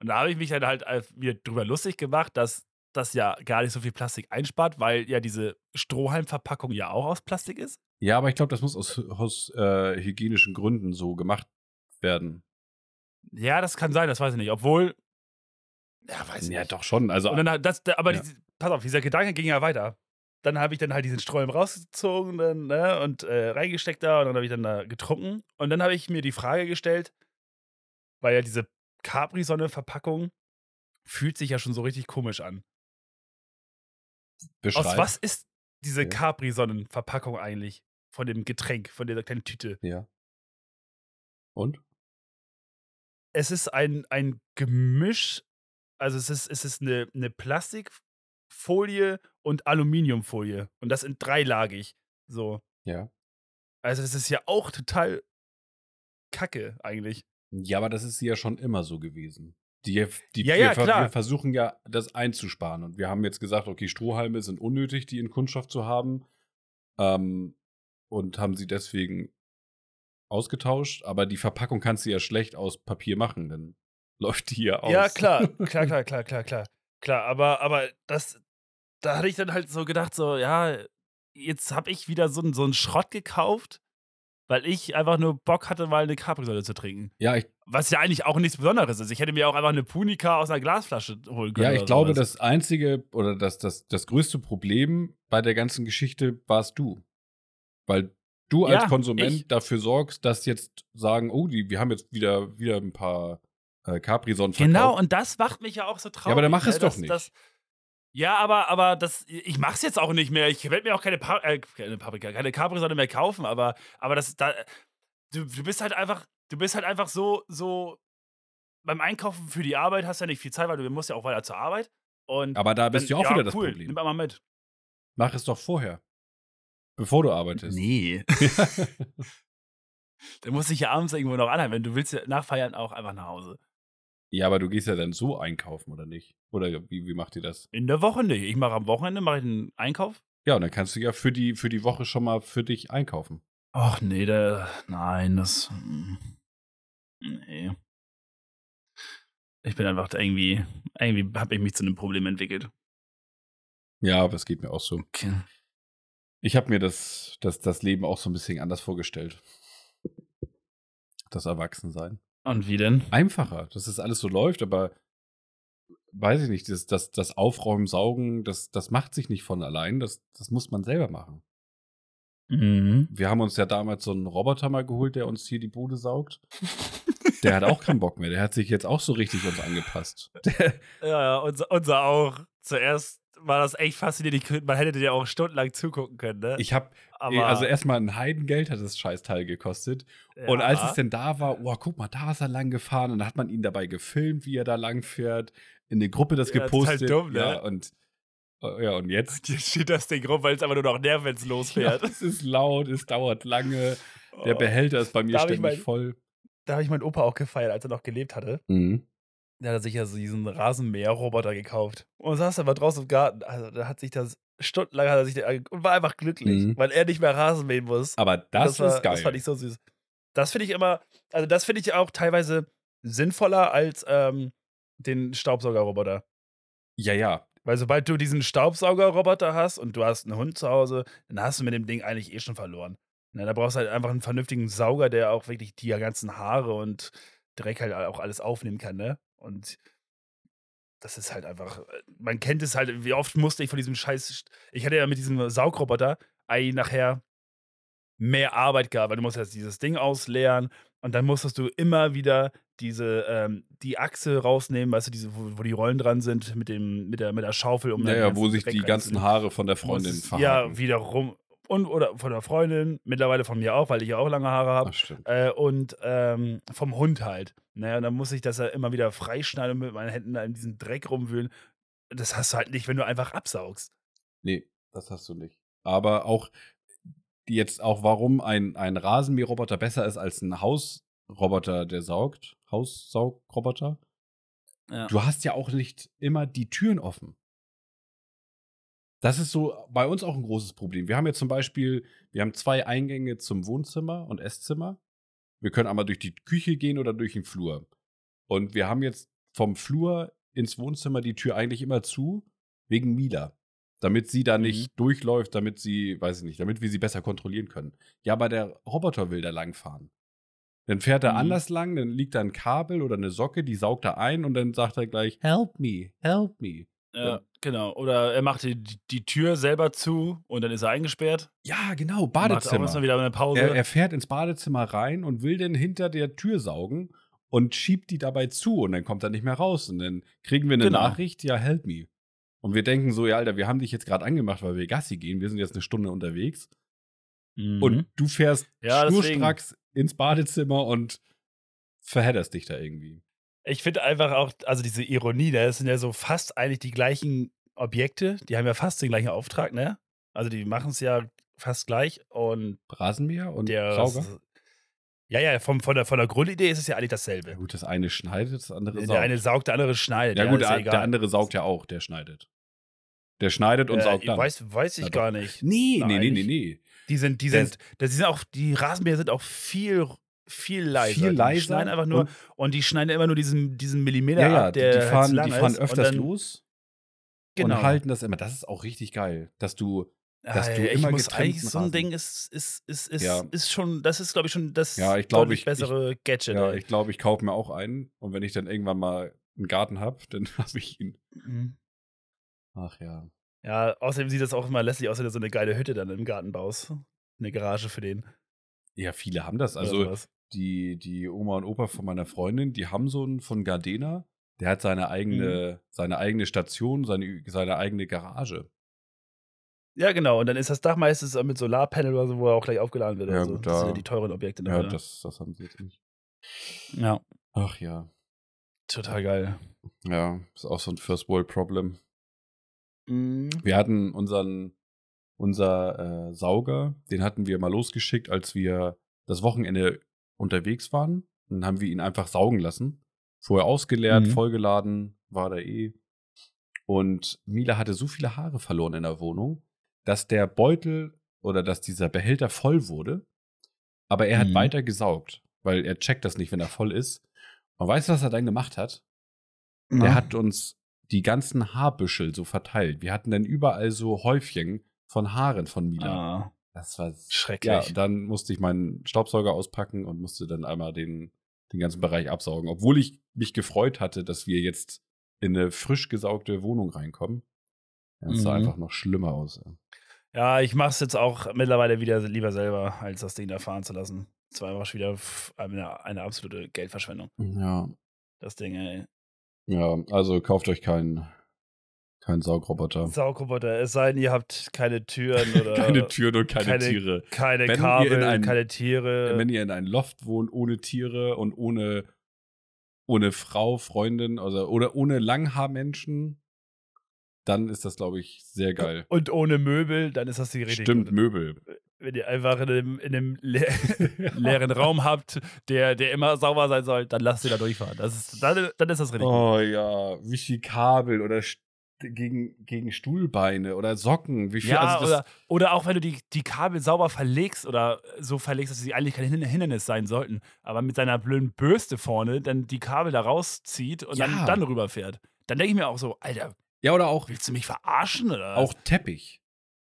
Und da habe ich mich dann halt äh, mir drüber lustig gemacht, dass das ja gar nicht so viel Plastik einspart, weil ja diese Strohhalmverpackung ja auch aus Plastik ist. Ja, aber ich glaube, das muss aus, aus äh, hygienischen Gründen so gemacht werden. Ja, das kann sein, das weiß ich nicht. Obwohl, ja, weiß ich Ja, nicht. doch schon. Also, Und dann, das, aber Ja. diese, pass auf, dieser Gedanke ging ja weiter. Dann habe ich dann halt diesen Strohhalm rausgezogen dann, ne, und äh, reingesteckt da und dann habe ich dann da getrunken. Und dann habe ich mir die Frage gestellt, weil ja diese Capri-Sonne-Verpackung fühlt sich ja schon so richtig komisch an. beschreib. Aus was ist diese Ja. Capri-Sonnen-Verpackung eigentlich? Von dem Getränk, von dieser kleinen Tüte. Ja. Und? Es ist ein, ein Gemisch, also es ist, es ist eine, eine Plastikfolie und Aluminiumfolie. Und das in dreilagig. So. Ja. Also das ist ja auch total kacke eigentlich. Ja, aber das ist ja schon immer so gewesen. Die, die, Ja, wir, ja, klar. wir versuchen ja, das einzusparen. Und wir haben jetzt gesagt, okay, Strohhalme sind unnötig, die in Kunststoff zu haben. Ähm, und haben sie deswegen ausgetauscht. Aber die Verpackung kannst du ja schlecht aus Papier machen, dann *laughs* läuft die ja aus. Ja, *laughs* klar, klar, klar, klar, klar, klar. Klar, aber, aber das, da hatte ich dann halt so gedacht, so, ja, jetzt habe ich wieder so, einen- so einen Schrott gekauft, weil ich einfach nur Bock hatte, mal eine Capri-Sonne zu trinken. Ja, ich, Was ja eigentlich auch nichts Besonderes ist. Ich hätte mir auch einfach eine Punika aus einer Glasflasche holen können. ja, ich glaube, sowas. das einzige oder das, das, das größte Problem bei der ganzen Geschichte warst du. Weil du als Ja, Konsument ich. dafür sorgst, dass jetzt sagen, oh, die, wir haben jetzt wieder, wieder ein paar äh, Capri-Sonnen Genau, und das macht mich ja auch so traurig. Ja, aber dann mach es ne, doch dass- nicht. dass- ja, aber, aber das, ich mach's jetzt auch nicht mehr. Ich werde mir auch keine, pa äh, keine Paprika, keine Capri-Sonne mehr kaufen, aber, aber das da. Du, du bist halt einfach, du bist halt einfach so, so beim Einkaufen für die Arbeit hast du ja nicht viel Zeit, weil du musst ja auch weiter zur Arbeit. Und aber da bist du dann- ja auch wieder das cool, Problem. Nimm mal mit. Mach es doch vorher. Bevor du arbeitest. Nee. *laughs* *laughs* Dann musst du dich ja abends irgendwo noch anhalten. Wenn du willst ja nach Feiern auch einfach nach Hause. Ja, aber du gehst ja dann so einkaufen, oder nicht? Oder wie, wie macht ihr das? In der Woche nicht. Ich mache am Wochenende mache ich einen Einkauf. Ja, und dann kannst du ja für die, für die Woche schon mal für dich einkaufen. Ach nee, da, nein, das. mm, Nee. Ich bin einfach irgendwie, irgendwie habe ich mich zu einem Problem entwickelt. Ja, aber es geht mir auch so. Okay. Ich habe mir das, das, das Leben auch so ein bisschen anders vorgestellt. Das Erwachsensein. Und wie denn? Einfacher, dass das alles so läuft, aber weiß ich nicht, das, das, das Aufräumen, Saugen, das, das macht sich nicht von allein, das, das muss man selber machen. Mhm. Wir haben uns ja damals so einen Roboter mal geholt, der uns hier die Bude saugt. *laughs* Der hat auch keinen Bock mehr, der hat sich jetzt auch so richtig uns angepasst. Der, *laughs* Ja, ja, unser, unser auch. Zuerst war das echt faszinierend. Man hätte dir auch stundenlang zugucken können, ne? ich habe, Aber, also erstmal ein Heidengeld hat das Scheißteil gekostet. Und ja. als es denn da war, oh, guck mal, da ist er lang gefahren. Und dann hat man ihn dabei gefilmt, wie er da lang fährt. In der Gruppe das Ja, das ist halt gepostet. dumm, ne? Ja, und, äh, ja, und jetzt. *laughs* Hier steht das Ding rum, weil es einfach nur noch nervt, wenn es *laughs* Ja, losfährt. es ist laut, es dauert lange. Der Oh. Behälter ist bei mir ständig mein- voll. Da habe ich meinen Opa auch gefeiert, als er noch gelebt hatte. Mhm. Der hat sich ja so diesen Rasenmäher-Roboter gekauft. Und saß aber draußen im Garten. Also, da hat sich das stundenlang hat er sich den und war einfach glücklich, Mhm. weil er nicht mehr Rasen mähen muss. Aber das, war, ist geil. Das fand ich so süß. Das finde ich immer, also das finde ich auch teilweise sinnvoller als ähm, den Staubsaugerroboter. ja, ja. Weil sobald du diesen Staubsaugerroboter hast und du hast einen Hund zu Hause, dann hast du mit dem Ding eigentlich eh schon verloren. Na, da brauchst du halt einfach einen vernünftigen Sauger, der auch wirklich die ganzen Haare und Dreck halt auch alles aufnehmen kann, ne? Und das ist halt einfach, äh, man kennt es halt, wie oft musste ich von diesem Scheiß, ich hatte ja mit diesem Saugroboter eigentlich nachher mehr Arbeit gehabt, weil du musst jetzt dieses Ding ausleeren und dann musstest du immer wieder diese, ähm, die Achse rausnehmen, weißt du, diese, wo, wo die Rollen dran sind mit dem, mit der, mit der Schaufel, um ja, ja, wo sich die ganzen. Haare von der Freundin verhaken. Ja, wiederum. Und oder von der Freundin, mittlerweile von mir auch, weil ich ja auch lange Haare habe. Äh, und ähm, vom Hund halt. Ne? Und dann muss ich das ja immer wieder freischneiden und mit meinen Händen da in diesem Dreck rumwühlen. Das hast du halt nicht, wenn du einfach absaugst. Nee, das hast du nicht. Aber auch jetzt auch, warum ein, ein Rasenmäherroboter besser ist als ein Hausroboter, der saugt. Haussaugroboter. Ja. Du hast ja auch nicht immer die Türen offen. Das ist so bei uns auch ein großes Problem. Wir haben jetzt zum Beispiel, wir haben zwei Eingänge zum Wohnzimmer und Esszimmer. Wir können einmal durch die Küche gehen oder durch den Flur. Und wir haben jetzt vom Flur ins Wohnzimmer die Tür eigentlich immer zu, wegen Mila. Damit sie da nicht Mhm. durchläuft, damit sie, weiß ich nicht, damit wir sie besser kontrollieren können. Ja, aber der Roboter will da langfahren. Dann fährt er Mhm. anders lang, dann liegt da ein Kabel oder eine Socke, die saugt er ein und dann sagt er gleich, help me, help me. Ja, genau. Oder er macht die, die Tür selber zu und dann ist er eingesperrt. Ja, genau, Macht auch Badezimmer. wieder eine Pause. Er, er fährt ins Badezimmer rein und will dann hinter der Tür saugen und schiebt die dabei zu und dann kommt er nicht mehr raus. Und dann kriegen wir eine Genau. Nachricht, ja, help me. Und wir denken so, ja, Alter, wir haben dich jetzt gerade angemacht, weil wir Gassi gehen. Wir sind jetzt eine Stunde unterwegs. Mhm. Und du fährst Ja, schnurstracks ins Badezimmer und verhedderst dich da irgendwie. Ich finde einfach auch, also diese Ironie, ne, das sind ja so fast eigentlich die gleichen Objekte, die haben ja fast den gleichen Auftrag, ne? Also die machen es ja fast gleich und Rasenmäher und der Sauger? Ja, ja, vom, von, der, von der Grundidee ist es ja eigentlich Ja dasselbe. gut, das eine schneidet, das andere saugt. Der eine saugt, der andere schneidet. ja gut, ist der, der andere saugt ja auch, der schneidet. Der schneidet und äh, saugt dann. Weiß, weiß ich Na gar nicht. nee, Na, nee, nee, nee, nee. Die sind, die sind, das sind auch, die Rasenmäher sind auch viel, viel leiser. Viel Die leiser schneiden einfach nur, und- und, die schneiden immer nur diesen, diesen Millimeter Ja, ja, ab, die, der die fahren, lang die fahren ist. Und öfters dann, los Genau. und halten das immer. Das ist auch richtig geil, dass du, dass du Ah, ich immer muss getrennten eigentlich so ein Ding ist, ist, ist, ist, Ja. ist schon, das ist, glaube ich, schon das Ja, ich glaub, deutlich ich- bessere Gadget. ja, ey. ich glaube, ich kaufe mir auch einen und wenn ich dann irgendwann mal einen Garten habe, dann *laughs* habe ich ihn. Mhm. Ach ja. Ja, außerdem sieht das auch immer lässig aus, wenn du so eine geile Hütte dann im Garten baust. Eine Garage für den. Ja, viele haben das. Also. Die, die Oma und Opa von meiner Freundin, die haben so einen von Gardena. Der hat seine eigene, Mhm. seine eigene Station, seine, seine eigene Garage. Ja, genau. Und dann ist das Dach meistens mit Solarpanel oder so, wo er auch gleich aufgeladen wird. Ja, oder so. gut, das sind da- ja die teuren Objekte. Ja, wieder. das, das haben sie jetzt nicht. ja, Ach ja. total geil. Ja, ist auch so ein First World Problem. Mhm. Wir hatten unseren, unser äh, Sauger, den hatten wir mal losgeschickt, als wir das Wochenende unterwegs waren. Dann haben wir ihn einfach saugen lassen. Vorher ausgeleert, Mhm. vollgeladen, war da eh. Und Mila hatte so viele Haare verloren in der Wohnung, dass der Beutel oder dass dieser Behälter voll wurde. Aber er hat Mhm. weiter gesaugt, weil er checkt das nicht, wenn er voll ist. Und weißt du, was er dann gemacht hat? Der hat uns die ganzen Haarbüschel so verteilt. Wir hatten dann überall so Häufchen von Haaren von Mila. Ah, Das war schrecklich. ja, dann musste ich meinen Staubsauger auspacken und musste dann einmal den, den ganzen Bereich absaugen. Obwohl ich mich gefreut hatte, dass wir jetzt in eine frisch gesaugte Wohnung reinkommen. Ja, es sah Mhm. einfach noch schlimmer aus. Ja, ich mache es jetzt auch mittlerweile wieder lieber selber, als das Ding da fahren zu lassen. Das war einfach schon wieder eine, eine absolute Geldverschwendung. Ja, Das Ding, ey. ja, also kauft euch keinen keinen Saugroboter. Saugroboter, es sei denn, ihr habt keine Türen *laughs* oder keine Türen und keine, keine- Tiere. keine Wenn ihr in Kabel, ein- keine Tiere. Wenn ihr in einem Loft wohnt, ohne Tiere und ohne, ohne Frau, Freundin also, oder ohne Langhaarmenschen, dann ist das, glaube ich, sehr geil. und ohne Möbel, dann ist das die richtig Stimmt. Möbel. Wenn ihr einfach in einem, in einem le *laughs* leeren Raum habt, der, der immer sauber sein soll, dann lasst ihr da durchfahren. Das ist, dann, dann ist das richtig. Oh ja, wie viel Kabel oder gegen, gegen Stuhlbeine oder Socken. Wie viel, Ja, also oder, oder auch wenn du die, die Kabel sauber verlegst oder so verlegst, dass sie eigentlich kein Hin- Hindernis sein sollten, aber mit seiner blöden Bürste vorne dann die Kabel da rauszieht und Ja. dann, dann rüberfährt. Dann denke ich mir auch so, Alter, ja, oder auch, willst du mich verarschen? Oder? auch Teppich.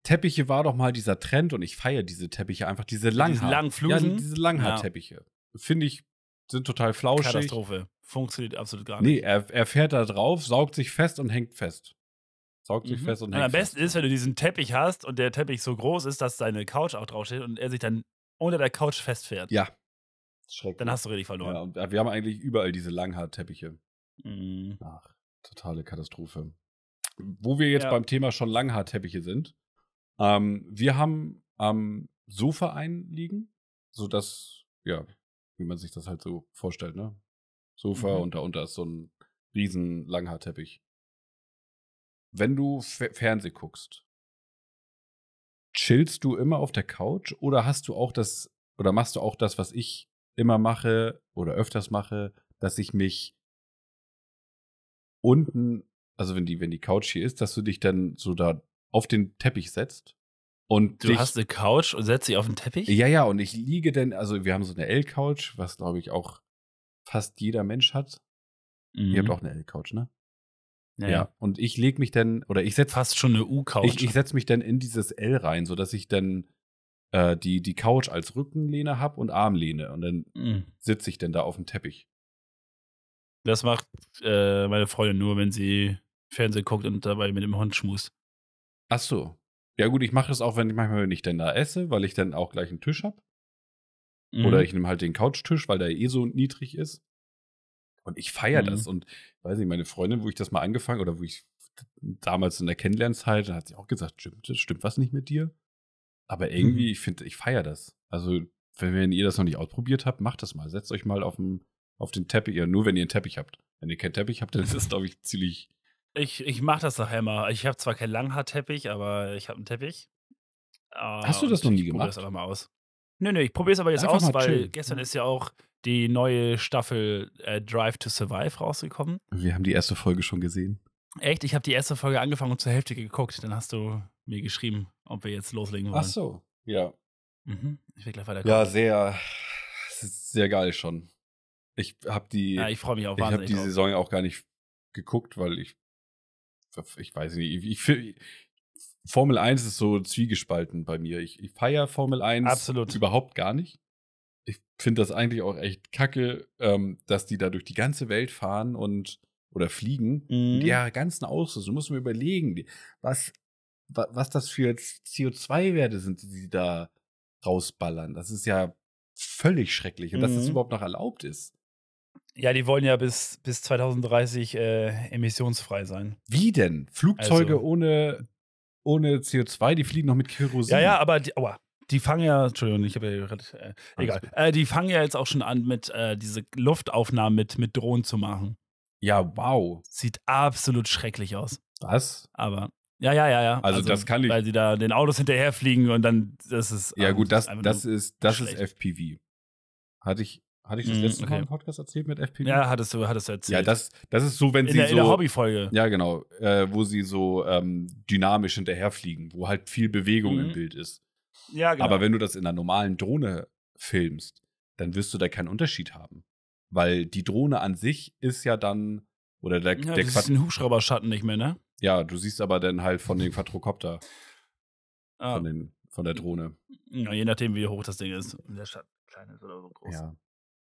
Teppiche war doch mal dieser Trend und ich feiere diese Teppiche einfach, diese Langhaar. langen Flusen? Ja, diese Langhaarteppiche. Finde ich, sind total flauschig. Katastrophe. Funktioniert absolut gar Nee, nicht. er, er fährt da drauf, saugt sich fest und hängt fest. Saugt sich Mhm. fest und Und hängt am besten fest. ist, wenn du diesen Teppich hast und der Teppich so groß ist, dass deine Couch auch draufsteht und er sich dann unter der Couch festfährt. Ja. Schrecklich. Dann hast du richtig ja, verloren. und wir haben eigentlich überall diese Langhaarteppiche. Mhm. Ach, totale Katastrophe. Wo wir jetzt Ja. beim Thema schon Langhaarteppiche sind. Ähm, wir haben am Sofa einen liegen, sodass, ja, wie man sich das halt so vorstellt, ne? Sofa Mhm. und darunter ist so ein riesen Langhaarteppich. Wenn du Fernseh guckst, chillst du immer auf der Couch oder hast du auch das, oder machst du auch das, was ich immer mache oder öfters mache, dass ich mich unten, also wenn die, wenn die Couch hier ist, dass du dich dann so da auf den Teppich setzt und Du dich, hast eine Couch und setzt sie auf den Teppich? ja, ja, und ich liege dann, also wir haben so eine L-Couch, was glaube ich auch fast jeder Mensch hat. Ihr habt Mhm. auch eine L-Couch, ne? Ja, Und ich leg mich dann, oder ich setz, Fast schon eine U-Couch. ich, ich setz mich dann in dieses L rein, sodass ich dann äh, die, die Couch als Rückenlehne hab und Armlehne. Und dann Mhm. sitze ich dann da auf dem Teppich. Das macht äh, meine Freundin nur, wenn sie Fernsehen guckt und dabei mit dem Hund schmust. Ach so. Ja gut, ich mache das auch, wenn ich manchmal wenn ich dann da esse, weil ich dann auch gleich einen Tisch hab. Mhm. Oder ich nehme halt den Couchtisch, weil der eh so niedrig ist. Und ich feiere Mhm. das. Und weiß nicht, meine Freundin, wo ich das mal angefangen oder wo ich damals in der Kennenlernzeit, da hat sie auch gesagt, stimmt, stimmt was nicht mit dir? Aber irgendwie, Mhm. ich finde, ich feiere das. Also, wenn, wenn ihr das noch nicht ausprobiert habt, macht das mal. Setzt euch mal auf den, auf den Teppich, ja, nur wenn ihr einen Teppich habt. Wenn ihr keinen Teppich habt, dann ist das, *laughs* glaube ich, ziemlich. Ich, ich mache das nachher mal. Ich habe zwar keinen Langhaarteppich, aber ich habe einen Teppich. Hast du das noch nie ich gemacht? das einfach mal aus. Nö, nö, ich probiere es aber jetzt Einfach aus, weil chillen. gestern Ja. ist ja auch die neue Staffel äh, Drive to Survive rausgekommen. Wir haben die erste Folge schon gesehen. Echt, ich habe die erste Folge angefangen und zur Hälfte geguckt. Dann hast du mir geschrieben, ob wir jetzt loslegen wollen. Ach so. Ja. Mhm. Ich will gleich weiter Ja, sehr, sehr geil schon. Ich habe die. Ja, ich freue mich auch Ich habe wahnsinnig die drauf. Saison ja auch gar nicht geguckt, weil ich, ich weiß nicht, ich, ich Formel 1 ist so zwiegespalten bei mir. Ich, ich feiere Formel 1 Absolut. überhaupt gar nicht. Ich finde das eigentlich auch echt kacke, ähm, dass die da durch die ganze Welt fahren und oder fliegen. Mhm. Ihrer ganzen Ausrüstung. Du musst mir überlegen, was, wa- was das für CO2-Werte sind, die sie da rausballern. Das ist ja völlig schrecklich. Und dass das Mhm. überhaupt noch erlaubt ist. Ja, die wollen ja bis, bis 2030 äh, emissionsfrei sein. Wie denn? Flugzeuge Also- ohne, ohne CO2, die fliegen noch mit Kerosin. Ja, ja, aber die, aua, die fangen ja, Entschuldigung, ich habe ja gerade, äh, egal. Äh, die fangen ja jetzt auch schon an, mit äh, diese Luftaufnahmen mit, mit Drohnen zu machen. Ja, wow. Sieht absolut schrecklich aus. Was? Aber ja, ja, ja, ja. Also das kann ich- Weil sie da den Autos hinterherfliegen und dann, das ist. Ja, gut, das, das ist, das schlecht. ist FPV. Hatte ich, hatte ich das Mhm, letzte Mal okay. im Podcast erzählt mit FPV? Ja, hattest du, hattest du erzählt. Ja, das, das ist so, wenn in sie der, so. in der Hobbyfolge. Ja, genau. Äh, wo sie so ähm, dynamisch hinterherfliegen, wo halt viel Bewegung Mhm. im Bild ist. Ja, genau. Aber wenn du das in einer normalen Drohne filmst, dann wirst du da keinen Unterschied haben. Weil die Drohne an sich ist ja dann, oder der, ja, der du siehst den Hubschrauberschatten nicht mehr, ne? ja, du siehst aber dann halt von den *laughs* Quadrocopter, Ah, von, den, von der Drohne. ja, je nachdem, wie hoch das Ding ist. Wenn der Schatten klein ist oder so groß. Ja.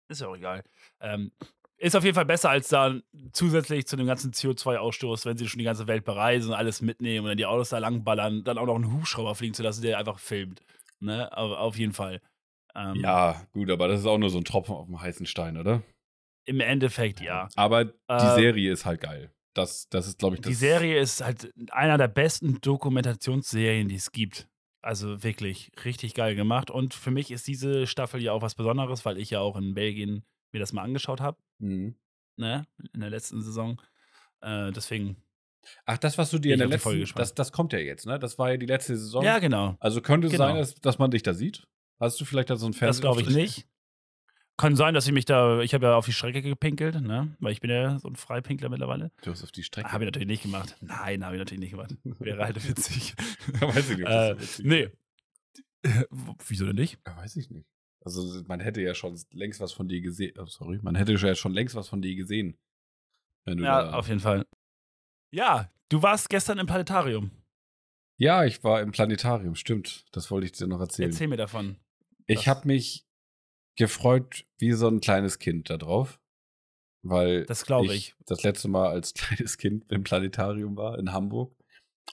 Ist ja auch egal. Ähm, ist auf jeden Fall besser als da zusätzlich zu dem ganzen CO2-Ausstoß, wenn sie schon die ganze Welt bereisen, alles mitnehmen und dann die Autos da langballern, dann auch noch einen Hubschrauber fliegen zu lassen, der einfach filmt. Ne? Auf, auf jeden Fall. Ähm, ja, gut, aber das ist auch nur so ein Tropfen auf dem heißen Stein, oder? Im Endeffekt ja. Aber die Äh, Serie ist halt geil. Das, das ist, glaube ich, das. Die Serie ist halt einer der besten Dokumentationsserien, die es gibt. Also wirklich richtig geil gemacht. Und für mich ist diese Staffel ja auch was Besonderes, weil ich ja auch in Belgien mir das mal angeschaut habe, Mhm. ne? In der letzten Saison. Äh, deswegen. Ach, das, was du dir in der Folge letzten. gespannt. Das, das kommt ja jetzt, ne? Das war ja die letzte Saison. Ja, genau. Also könnte es Genau. sein, dass, dass man dich da sieht? Hast du vielleicht da so ein Das Fernseher? glaube ich nicht. Kann sein, dass ich mich da, ich habe ja auf die Strecke gepinkelt, ne? Weil ich bin ja so ein Freipinkler mittlerweile. Du hast auf die Strecke. Habe ich natürlich nicht gemacht. Nein, habe ich natürlich nicht gemacht. Wäre halt *laughs* witzig. Weiß ich nicht, äh, witzig nee. *laughs* Wieso denn nicht? Ja, weiß ich nicht. Also man hätte ja schon längst was von dir gesehen. Oh, sorry, man hätte ja schon längst was von dir gesehen. Ja, auf jeden Fall. Ja, du warst gestern im Planetarium. ja, ich war im Planetarium, stimmt. Das wollte ich dir noch erzählen. Erzähl mir davon. ich habe mich gefreut wie so ein kleines Kind da drauf. Weil Das glaube ich. das letzte Mal als *laughs* kleines Kind im Planetarium war in Hamburg.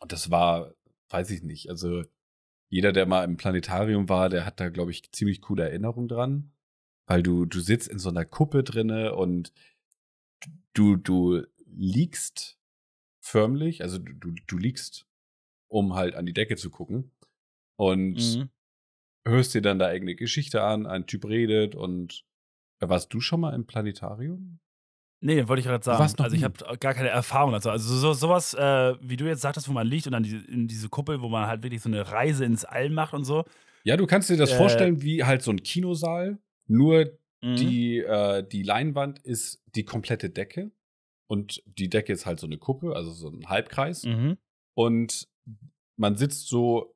Und das war, weiß ich nicht, also jeder, der mal im Planetarium war, der hat da, glaube ich, ziemlich coole Erinnerungen dran. Weil du, du sitzt in so einer Kuppe drinne und du, du liegst förmlich, also du, du, du liegst, um halt an die Decke zu gucken. Und Mhm. Hörst dir dann da eigene Geschichte an, ein Typ redet und äh, warst du schon mal im Planetarium? Nee, wollte ich gerade sagen. Also ich nie. habe gar keine Erfahrung dazu. Also so, sowas, äh, wie du jetzt sagtest, wo man liegt und dann die, in diese Kuppel, wo man halt wirklich so eine Reise ins All macht und so. Ja, du kannst dir das Äh, vorstellen wie halt so ein Kinosaal, nur Mhm. die, äh, die Leinwand ist die komplette Decke und die Decke ist halt so eine Kuppe, also so ein Halbkreis Mhm. und man sitzt so,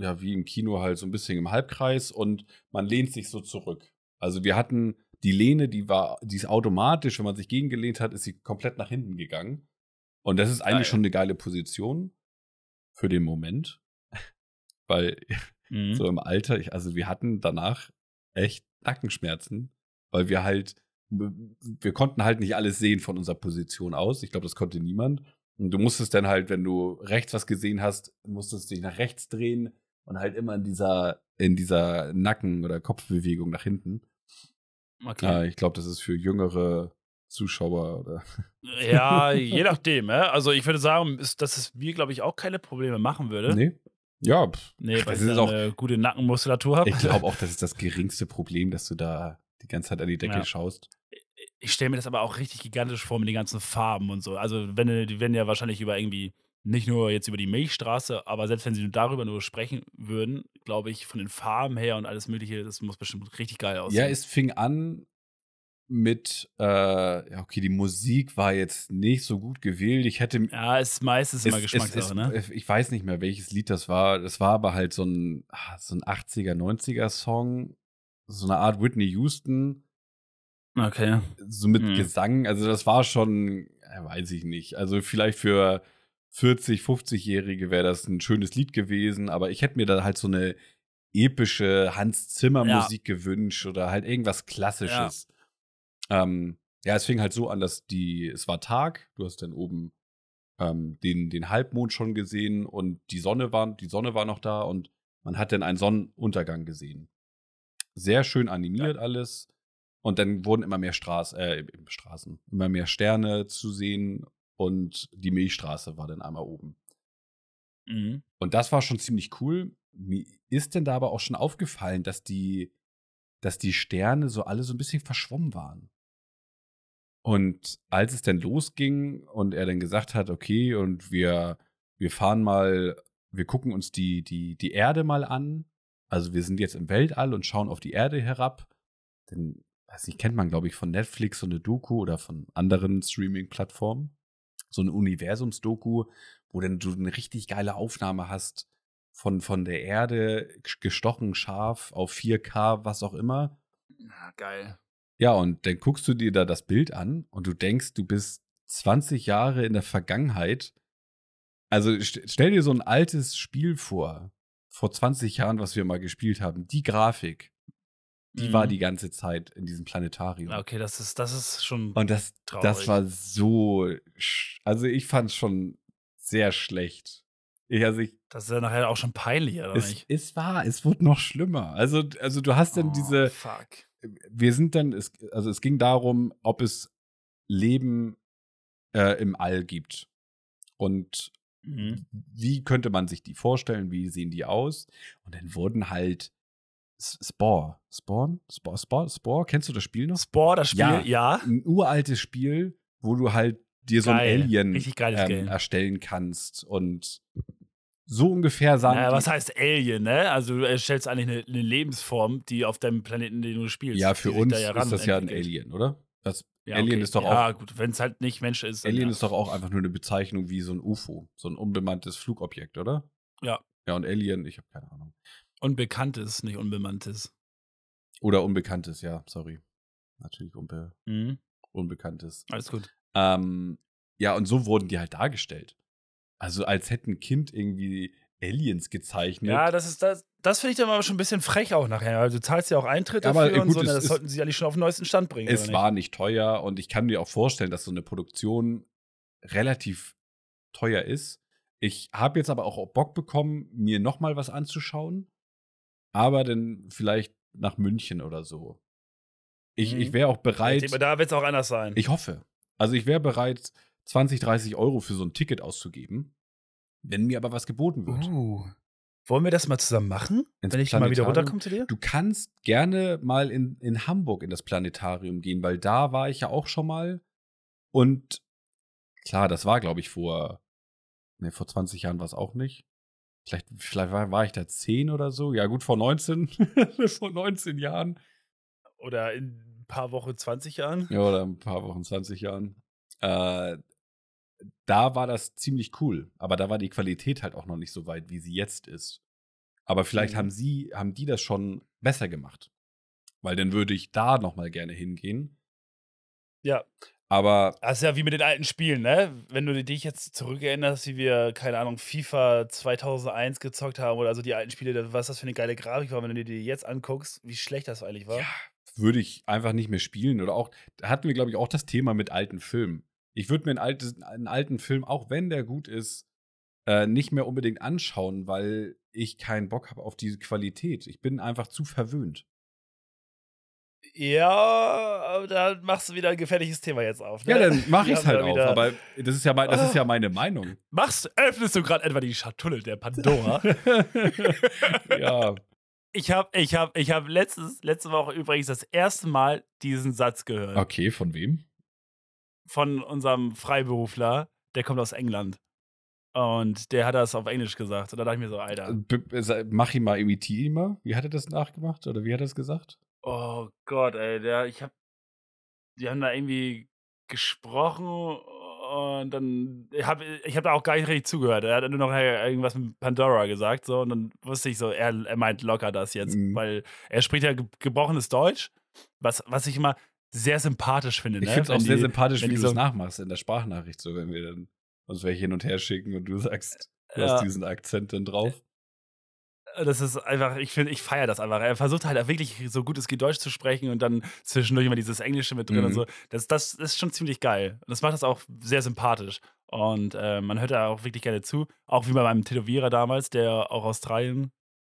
ja, wie im Kino halt so ein bisschen im Halbkreis und man lehnt sich so zurück. Also wir hatten die Lehne, die war, die ist automatisch, wenn man sich gegengelehnt hat, ist sie komplett nach hinten gegangen. Und das ist eigentlich Geil. schon eine geile Position für den Moment. *laughs* Weil Mhm. so im Alter, ich, also wir hatten danach echt Nackenschmerzen, weil wir halt, wir konnten halt nicht alles sehen von unserer Position aus. Ich glaube, das konnte niemand. Und du musstest dann halt, wenn du rechts was gesehen hast, musstest dich nach rechts drehen und halt immer in dieser, in dieser Nacken- oder Kopfbewegung nach hinten. Okay. Ja, ich glaube, das ist für jüngere Zuschauer oder. *laughs* Ja, je nachdem. Also ich würde sagen, ist, dass es mir, glaube ich, auch keine Probleme machen würde. Nee? Ja, pff, Nee, weil das ich ist auch, eine gute Nackenmuskulatur habe. ich glaube auch, das ist das geringste Problem, dass du da die ganze Zeit an die Decke Ja. schaust. Ich stelle mir das aber auch richtig gigantisch vor mit den ganzen Farben und so. Also, wenn die werden ja wahrscheinlich über irgendwie, nicht nur jetzt über die Milchstraße, aber selbst wenn sie nur darüber nur sprechen würden, glaube ich, von den Farben her und alles Mögliche, das muss bestimmt richtig geil aussehen. Ja, es fing an mit, äh, ja, okay, die Musik war jetzt nicht so gut gewählt. Ich hätte. ja, ist meistens immer es- es- Geschmackssache, ne? es- Ich weiß nicht mehr, welches Lied das war. Das war aber halt so ein, ah, so ein 80er, 90er Song. So eine Art Whitney Houston, Okay. so mit Hm. Gesang. Also, das war schon, weiß ich nicht. Also, vielleicht für 40, 50-Jährige wäre das ein schönes Lied gewesen, aber ich hätte mir da halt so eine epische Hans Zimmer Ja. Musik gewünscht oder halt irgendwas Klassisches. Ja. Ähm, ja, es fing halt so an, dass die, es war Tag, du hast dann oben ähm, den, den Halbmond schon gesehen und die Sonne war, die Sonne war noch da und man hat dann einen Sonnenuntergang gesehen. Sehr schön animiert alles. Und dann wurden immer mehr Straß, äh, Straßen, immer mehr Sterne zu sehen und die Milchstraße war dann einmal oben. Mhm. Und das war schon ziemlich cool. Mir ist denn da aber auch schon aufgefallen, dass die, dass die Sterne so alle so ein bisschen verschwommen waren. Und als es dann losging und er dann gesagt hat, okay, und wir, wir fahren mal, wir gucken uns die, die, die Erde mal an. Also wir sind jetzt im Weltall und schauen auf die Erde herab. Denn, weiß nicht, kennt man, glaube ich, von Netflix so eine Doku oder von anderen Streaming-Plattformen. So eine Universums-Doku, wo dann du eine richtig geile Aufnahme hast von, von der Erde, gestochen scharf auf 4K, was auch immer. Ja, geil. Ja, und dann guckst du dir da das Bild an und du denkst, du bist 20 Jahre in der Vergangenheit. Also st stell dir so ein altes Spiel vor, vor 20 Jahren, was wir mal gespielt haben. Die Grafik, die Mhm. war die ganze Zeit in diesem Planetarium. Okay, das ist, das ist schon. Und das, Traurig. das war so, also ich fand es schon sehr schlecht. Ich, also ich, Das ist ja nachher auch schon peinlich, oder es, nicht? es war, es wurde noch schlimmer. Also, also du hast dann Oh, diese, Fuck. wir sind dann, es, also es ging darum, ob es Leben äh, im All gibt. Und Mhm. wie könnte man sich die vorstellen, wie sehen die aus? Und dann wurden halt Spore, Spawn, Spore, Spore, Spore, kennst du das Spiel noch? Spore, das Spiel, Ja. ja. Ein uraltes Spiel, wo du halt dir so Geil. ein Alien ähm, erstellen kannst und so ungefähr sahen Naja, was heißt Alien, ne? Also du erstellst eigentlich eine, eine Lebensform, die auf deinem Planeten, den du spielst. ja für uns da ja ist das ja ein. Alien, oder? Das Ja, Alien okay. ist doch ja, auch gut, wenn es halt nicht Mensch ist. Alien ja. ist doch auch einfach nur eine Bezeichnung wie so ein UFO, so ein unbemanntes Flugobjekt, oder? Ja. Ja, und Alien, ich habe keine Ahnung. Unbekanntes, nicht Unbemanntes. Oder Unbekanntes, ja, sorry. Natürlich unbe Mhm. Unbekanntes. Alles gut. Ähm, ja, und so wurden die halt dargestellt. Also als hätte ein Kind irgendwie Aliens gezeichnet. Ja, das ist das. Das finde ich dann aber schon ein bisschen frech auch nachher. Also du zahlst ja auch Eintritt Ja, aber, dafür äh, und gut, so. es Das sollten sie eigentlich schon auf den neuesten Stand bringen. es oder war nicht teuer und ich kann mir auch vorstellen, dass so eine Produktion relativ teuer ist. Ich habe jetzt aber auch Bock bekommen, mir noch mal was anzuschauen, aber dann vielleicht nach München oder so. Ich, Mhm. ich wäre auch bereit. Denke, da wird es auch anders sein. Ich hoffe. Also ich wäre bereit, 20, 30 Euro für so ein Ticket auszugeben, wenn mir aber was geboten wird. uh. Wollen wir das mal zusammen machen? Ins wenn ich mal wieder runterkomme zu dir? Du kannst gerne mal in, in Hamburg in das Planetarium gehen, weil da war ich ja auch schon mal. Und klar, das war, glaube ich, vor, ne, vor 20 Jahren war es auch nicht. Vielleicht, vielleicht war, war ich da 10 oder so. Ja, gut, vor 19. *laughs* vor 19 Jahren. Oder in ein paar Wochen, 20 Jahren? Ja, oder ein paar Wochen, 20 Jahren. Äh, da war das ziemlich cool. Aber da war die Qualität halt auch noch nicht so weit, wie sie jetzt ist. Aber vielleicht Mhm. haben sie, haben die das schon besser gemacht. weil dann würde ich da noch mal gerne hingehen. Ja. Aber Das ist ja wie mit den alten Spielen, ne? Wenn du dich jetzt zurückerinnerst, wie wir, keine Ahnung, FIFA 2001 gezockt haben oder so die alten Spiele, was das für eine geile Grafik war, wenn du dir die jetzt anguckst, wie schlecht das eigentlich war. ja, würde ich einfach nicht mehr spielen. Oder auch, da hatten wir, glaube ich, auch das Thema mit alten Filmen. Ich würde mir einen, altes, einen alten Film, auch wenn der gut ist, äh, nicht mehr unbedingt anschauen, weil ich keinen Bock habe auf diese Qualität. Ich bin einfach zu verwöhnt. Ja, aber da machst du wieder ein gefährliches Thema jetzt auf. Ne? Ja, dann mache Wir ich es haben halt wieder- Aber das ist ja, mein, das ist Ah. ja meine Meinung. Machst, öffnest du gerade etwa die Schatulle der Pandora? *laughs* ja. ich habe ich hab, ich hab letztes, letzte Woche übrigens das erste Mal diesen Satz gehört. Okay, von wem? Von unserem Freiberufler, der kommt aus England. Und der hat das auf Englisch gesagt. Und da dachte ich mir so, Alter. B b- mach ihn mal, imitier ihn mal. Wie hat er das nachgemacht? Oder wie hat er das gesagt? Oh Gott, ey, der, ich hab, die haben da irgendwie gesprochen und dann, ich hab, ich hab da auch gar nicht richtig zugehört. Er hat nur noch irgendwas mit Pandora gesagt, so, und dann wusste ich so, er, er meint locker das jetzt, Mhm. weil er spricht ja ge gebrochenes Deutsch, was, was ich immer sehr sympathisch finde. Ich ne? finde es Wenn auch sehr die- sympathisch, wenn wie du es so- nachmachst in der Sprachnachricht, so wenn wir dann uns welche hin und her schicken und du sagst, du Ja. hast diesen Akzent dann drauf. Das ist einfach, ich finde, ich feiere das einfach. Er versucht halt auch wirklich so gut es geht Deutsch zu sprechen und dann zwischendurch immer dieses Englische mit drin und Mhm. so. Das, das ist schon ziemlich geil. Und das macht das auch sehr sympathisch. Und äh, man hört da auch wirklich gerne zu. Auch wie bei meinem Tätowierer damals, der auch aus Australien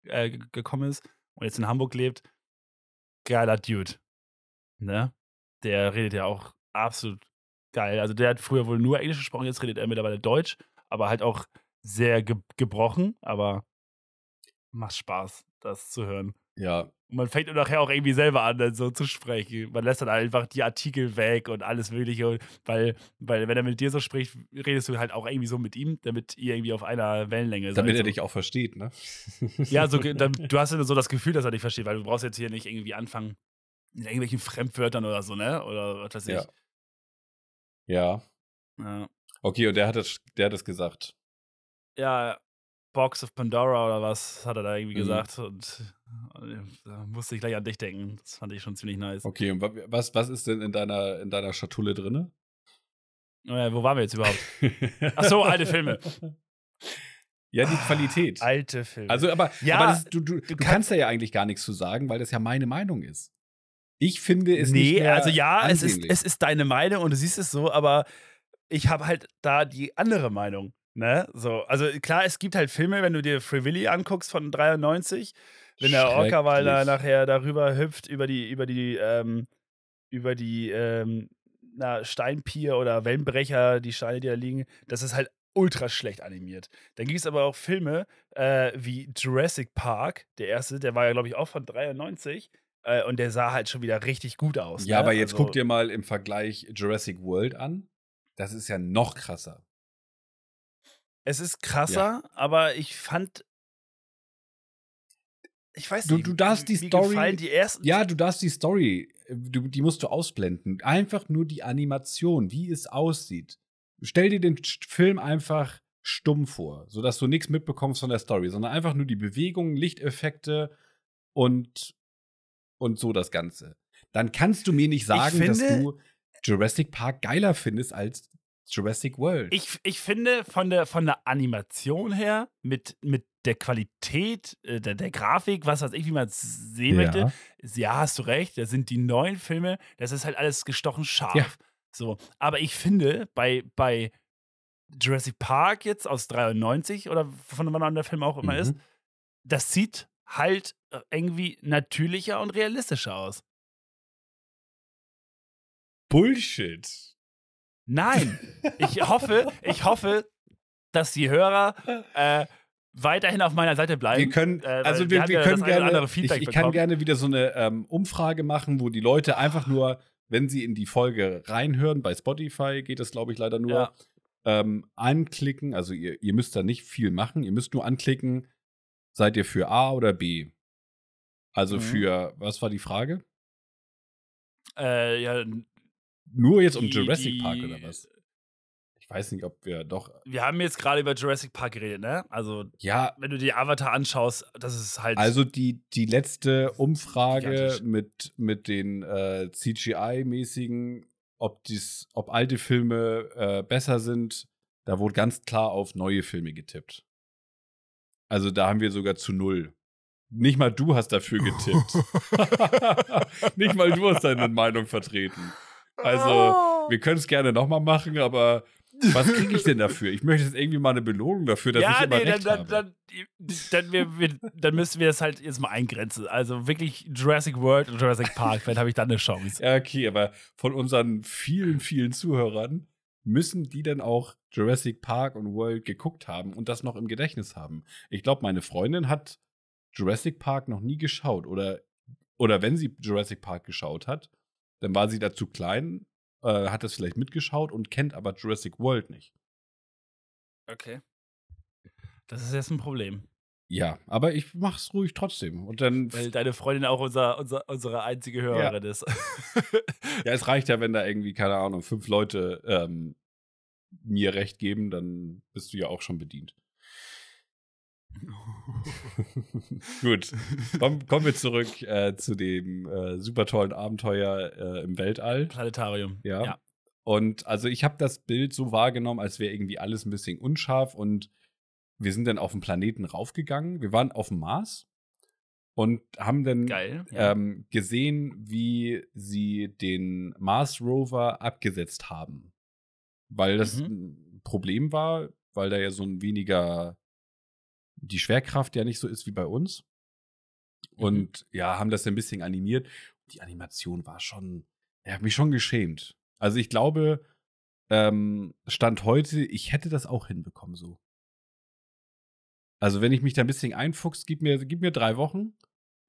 äh, ge- gekommen ist und jetzt in Hamburg lebt. Geiler Dude. Ne? Der redet ja auch absolut geil. Also der hat früher wohl nur Englisch gesprochen, jetzt redet er mittlerweile Deutsch, aber halt auch sehr ge gebrochen, aber macht Spaß, das zu hören. Ja, Und man fängt nachher auch irgendwie selber an, dann so zu sprechen. Man lässt dann einfach die Artikel weg und alles Mögliche. Weil, weil, wenn er mit dir so spricht, redest du halt auch irgendwie so mit ihm, damit ihr irgendwie auf einer Wellenlänge seid. damit er so. dich auch versteht, ne? Ja, so, dann, *laughs* du hast ja so das Gefühl, dass er dich versteht, weil du brauchst jetzt hier nicht irgendwie anfangen mit irgendwelchen Fremdwörtern oder so, ne? Oder was weiß ich. Ja. Ja. Ja. Okay, und der hat das, der hat das gesagt. ja, Box of Pandora oder was hat er da irgendwie Mhm. gesagt. Und äh, da musste ich gleich an dich denken. Das fand ich schon ziemlich nice. Okay, und wa- was, was ist denn in deiner, in deiner Schatulle drinne? Äh, wo waren wir jetzt überhaupt? *laughs* Ach so, alte Filme. Ja, die Qualität. Alte Filme. Also, aber, Ja, aber das, du, du, du kannst- da ja eigentlich gar nichts zu sagen, weil das ja meine Meinung ist. Ich finde es nicht nee, also ja, es ist, es ist deine Meinung und du siehst es so, aber ich habe halt da die andere Meinung. Ne? So, also klar, es gibt halt Filme, wenn du dir Free Willy anguckst von 93, wenn der Orca-Wal da nachher darüber hüpft, über die, über die, ähm, über die ähm, na, Steinpier oder Wellenbrecher, die Steine, die da liegen, das ist halt ultra schlecht animiert. Dann gibt es aber auch Filme äh, wie Jurassic Park, der erste, der war ja, glaube ich, auch von 93. Äh, und der sah halt schon wieder richtig gut aus. Ja, ne? aber jetzt also, guck dir mal im Vergleich Jurassic World an. Das ist ja noch krasser. Es ist krasser, aber ich fand. Ich weiß Du- nicht. du darfst die Story- gefallen die ersten. Ja, du darfst die Story, äh, du, die musst du ausblenden. Einfach nur die Animation, wie es aussieht. Stell dir den Film einfach stumm vor, sodass du nichts mitbekommst von der Story, sondern einfach nur die Bewegungen, Lichteffekte und, und so das Ganze. Dann kannst du mir nicht sagen, dass finde- du Jurassic Park geiler findest als Jurassic World. Ich, ich finde, von der, von der Animation her, mit, mit der Qualität äh, der, der Grafik, was weiß ich, wie man es sehen möchte, ja, hast du recht, da sind die neuen Filme, das ist halt alles gestochen scharf. Ja. So, aber ich finde, bei, bei Jurassic Park jetzt aus 93 oder von wann der Film auch immer Mhm. ist, das sieht halt äh, irgendwie natürlicher und realistischer aus. Bullshit. Nein, ich hoffe, ich hoffe, dass die Hörer äh, weiterhin auf meiner Seite bleiben. Wir können, äh, also wir wir, wir ja können oder gerne, andere ich, ich kann gerne wieder so eine ähm, Umfrage machen, wo die Leute einfach nur, wenn sie in die Folge reinhören, bei Spotify geht das, glaube ich, leider nur, Ja. ähm, anklicken, also ihr, ihr müsst da nicht viel machen, ihr müsst nur anklicken, seid ihr für A oder B? Also Mhm. für, was war die Frage? Äh, ja, Nur jetzt um Die- Jurassic die- Park oder was? Ich weiß nicht, ob wir doch. Wir haben jetzt gerade über Jurassic Park geredet, ne? Also, Ja, wenn du dir Avatar anschaust, das ist halt. also die, die letzte Umfrage Gigantisch. mit, mit den äh, CGI-mäßigen, ob, dies, ob alte Filme äh, besser sind, da wurde ganz klar auf neue Filme getippt. Also da haben wir sogar zu null. Nicht mal du hast dafür getippt. *laughs* *laughs* Nicht mal du hast deine Meinung vertreten. Also, wir können es gerne nochmal machen, aber was kriege ich denn dafür? Ich möchte jetzt irgendwie mal eine Belohnung dafür, dass ja, ich immer nee, dann, recht dann, habe. dann, dann, wir, wir, dann müssen wir das halt jetzt mal eingrenzen. Also wirklich Jurassic World und Jurassic Park, vielleicht habe ich dann eine Chance. *laughs* Ja, okay, aber von unseren vielen, vielen Zuhörern müssen die denn auch Jurassic Park und World geguckt haben und das noch im Gedächtnis haben. Ich glaube, meine Freundin hat Jurassic Park noch nie geschaut oder, oder wenn sie Jurassic Park geschaut hat, dann war sie da zu klein, äh, hat das vielleicht mitgeschaut und kennt aber Jurassic World nicht. Okay. Das ist jetzt ein Problem. Ja, aber ich mach's ruhig trotzdem. Und dann, Weil deine Freundin auch unser, unser, unsere einzige Hörerin ist. *laughs* ja, es reicht ja, wenn da irgendwie, keine Ahnung, fünf Leute ähm, mir recht geben, dann bist du ja auch schon bedient. *laughs* Gut, Komm, kommen wir zurück äh, zu dem äh, super tollen Abenteuer äh, im Weltall. Planetarium. Ja. Ja. Und also ich habe das Bild so wahrgenommen, als wäre irgendwie alles ein bisschen unscharf und wir sind dann auf den Planeten raufgegangen. Wir waren auf dem Mars und haben dann Geil. Ja. ähm, gesehen, wie sie den Mars Rover abgesetzt haben. Weil das Mhm. ein Problem war, weil da ja so ein weniger die Schwerkraft ja nicht so ist wie bei uns. Mhm. Und ja, haben das ein bisschen animiert. Die Animation war schon, er hat mich schon geschämt. Also ich glaube, ähm, Stand heute, ich hätte das auch hinbekommen so. Also wenn ich mich da ein bisschen einfuchs, gib mir, gib mir drei Wochen.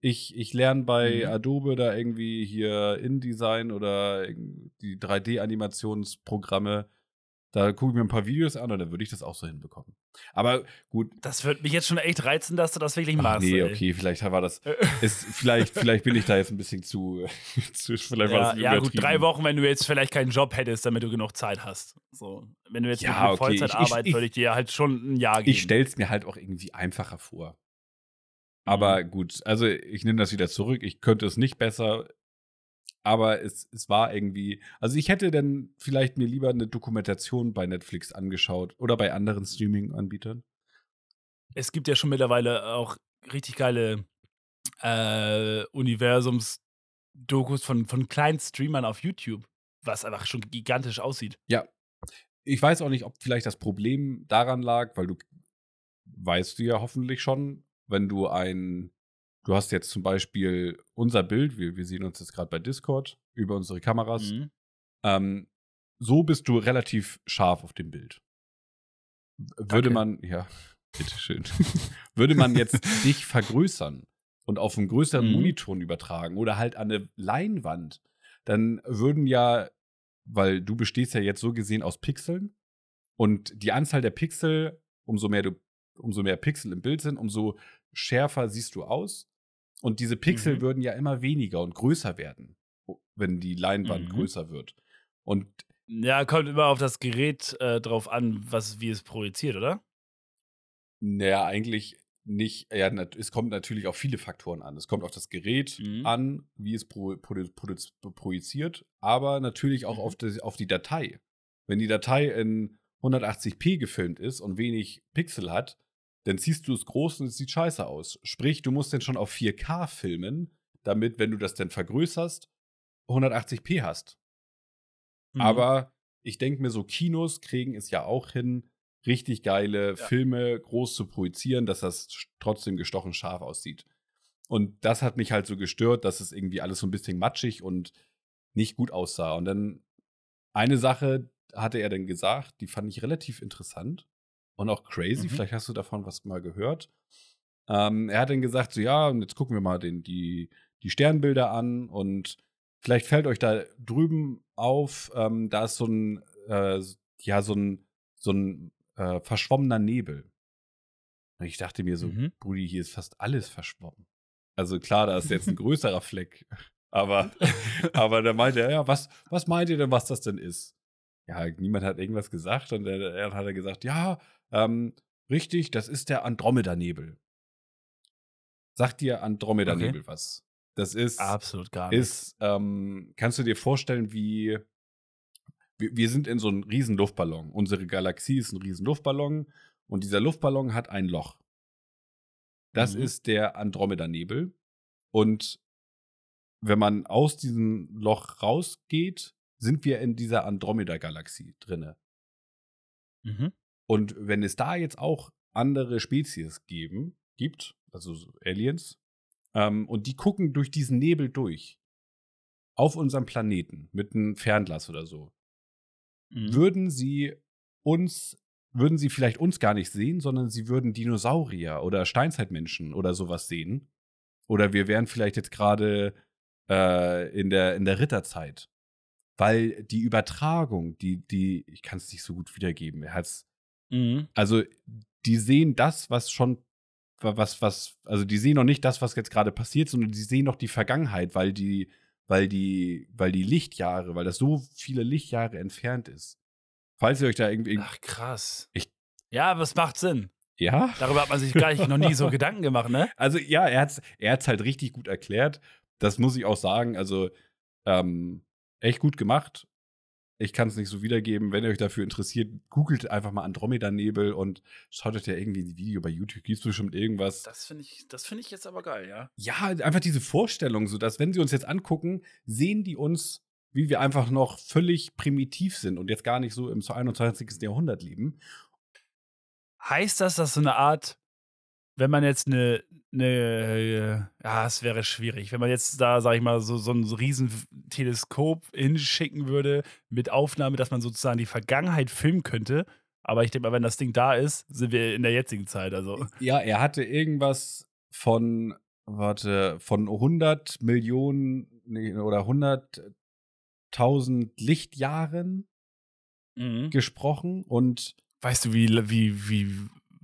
Ich, ich lerne bei Mhm. Adobe da irgendwie hier InDesign oder die 3D-Animationsprogramme. Da gucke ich mir ein paar Videos an und dann würde ich das auch so hinbekommen. Aber gut, Das wird mich jetzt schon echt reizen, dass du das wirklich Ach, machst. nee, ey. okay, vielleicht war das, ist, vielleicht, *laughs* vielleicht bin ich da jetzt ein bisschen zu, *laughs* zu vielleicht war Ja, das ja, gut, drei Wochen, wenn du jetzt vielleicht keinen Job hättest, damit du genug Zeit hast. So, wenn du jetzt Ja, okay, ich- Vollzeitarbeit, ich- würde ich dir halt schon ein Jahr geben. Ich stell's mir halt auch irgendwie einfacher vor. Aber gut, also ich nehme das wieder zurück. Ich könnte es nicht besser. Aber es, es war irgendwie. Also ich hätte dann vielleicht mir lieber eine Dokumentation bei Netflix angeschaut oder bei anderen Streaming-Anbietern. es gibt ja schon mittlerweile auch richtig geile äh, Universums-Dokus von, von kleinen Streamern auf YouTube, was einfach schon gigantisch aussieht. Ich weiß auch nicht, ob vielleicht das Problem daran lag, weil du weißt du ja hoffentlich schon, wenn du ein, du hast jetzt zum Beispiel unser Bild, wir, wir sehen uns jetzt gerade bei Discord über unsere Kameras. Mhm. Ähm, so bist du relativ scharf auf dem Bild. Würde Danke. man, ja, *laughs* bitteschön. *laughs* Würde man jetzt *laughs* dich vergrößern und auf einen größeren Mhm. Monitor übertragen oder halt an eine Leinwand, dann würden ja, weil du bestehst ja jetzt so gesehen aus Pixeln und die Anzahl der Pixel, umso mehr du, umso mehr Pixel im Bild sind, umso schärfer siehst du aus. Und diese Pixel Mhm. würden ja immer weniger und größer werden, wenn die Leinwand Mhm. größer wird. Und Ja, kommt immer auf das Gerät äh, drauf an, was, wie es projiziert, oder? naja, eigentlich nicht. Ja, es kommt natürlich auf viele Faktoren an. Es kommt auf das Gerät Mhm. an, wie es pro, produ- produ- projiziert, aber natürlich auch Mhm. auf, die, auf die Datei. Wenn die Datei in 180p gefilmt ist und wenig Pixel hat, dann ziehst du es groß und es sieht scheiße aus. Sprich, du musst dann schon auf 4K filmen, damit, wenn du das dann vergrößerst, 180p hast. Mhm. Aber ich denke mir, so Kinos kriegen es ja auch hin, richtig geile Filme groß zu projizieren, dass das trotzdem gestochen scharf aussieht. Und das hat mich halt so gestört, dass es irgendwie alles so ein bisschen matschig und nicht gut aussah. Und dann eine Sache hatte er dann gesagt, die fand ich relativ interessant und auch crazy. Mhm. Vielleicht hast du davon was mal gehört. Ähm, er hat dann gesagt, so ja, und jetzt gucken wir mal den, die, die Sternbilder an und vielleicht fällt euch da drüben auf, ähm, da ist so ein, äh, ja, so ein, so ein äh, verschwommener Nebel. Und ich dachte mir so, Mhm. Brudi, hier ist fast alles verschwommen. Also klar, da ist jetzt ein *laughs* größerer Fleck. Aber, aber da meinte er, ja, was, was meint ihr denn, was das denn ist? ja, niemand hat irgendwas gesagt und er, er hat er gesagt, ja, ähm, richtig, das ist der Andromeda-Nebel. Sagt dir Andromeda-Nebel Okay. was? Das ist, Absolut gar nicht. ist ähm, kannst du dir vorstellen, wie wir, wir sind in so einem riesen Luftballon. Unsere Galaxie ist ein riesen Luftballon und dieser Luftballon hat ein Loch. Das Mhm. ist der Andromeda-Nebel. Und wenn man aus diesem Loch rausgeht, sind wir in dieser Andromeda-Galaxie drinne. Mhm. Und wenn es da jetzt auch andere Spezies geben, gibt, also so Aliens, ähm, und die gucken durch diesen Nebel durch auf unserem Planeten mit einem Fernglas oder so, Mhm. würden sie uns, würden sie vielleicht uns gar nicht sehen, sondern sie würden Dinosaurier oder Steinzeitmenschen oder sowas sehen. Oder wir wären vielleicht jetzt gerade äh, in, der, in der Ritterzeit. Weil die Übertragung, die, die, ich kann es nicht so gut wiedergeben, er hat's, Mhm. also die sehen das, was schon, was, was, also die sehen noch nicht das, was jetzt gerade passiert, sondern die sehen noch die Vergangenheit, weil die, weil die, weil die Lichtjahre, weil das so viele Lichtjahre entfernt ist. Falls ihr euch da irgendwie, Ach, krass. Ich- ja, aber es macht Sinn. ja, Darüber hat man sich gar nicht, noch nie so *laughs* Gedanken gemacht, ne? also ja, er hat's, er hat's halt richtig gut erklärt. Das muss ich auch sagen. Also ähm, echt gut gemacht. Ich kann es nicht so wiedergeben. Wenn ihr euch dafür interessiert, googelt einfach mal Andromeda-Nebel und schaut euch ja irgendwie ein Video bei YouTube. Gibt es bestimmt irgendwas. Das finde ich, das finde ich jetzt aber geil, ja. ja, einfach diese Vorstellung, so dass wenn sie uns jetzt angucken, sehen die uns, wie wir einfach noch völlig primitiv sind und jetzt gar nicht so im 21. Jahrhundert leben. Heißt das, dass so eine Art, wenn man jetzt eine, eine ja, es wäre schwierig, wenn man jetzt da, sag ich mal, so, so ein riesen Teleskop hinschicken würde mit Aufnahme, dass man sozusagen die Vergangenheit filmen könnte. Aber ich denke mal, wenn das Ding da ist, sind wir in der jetzigen Zeit. Also, Ja, er hatte irgendwas von, warte, von 100 Millionen nee, oder 100.000 Lichtjahren gesprochen und weißt du, wie, wie, wie,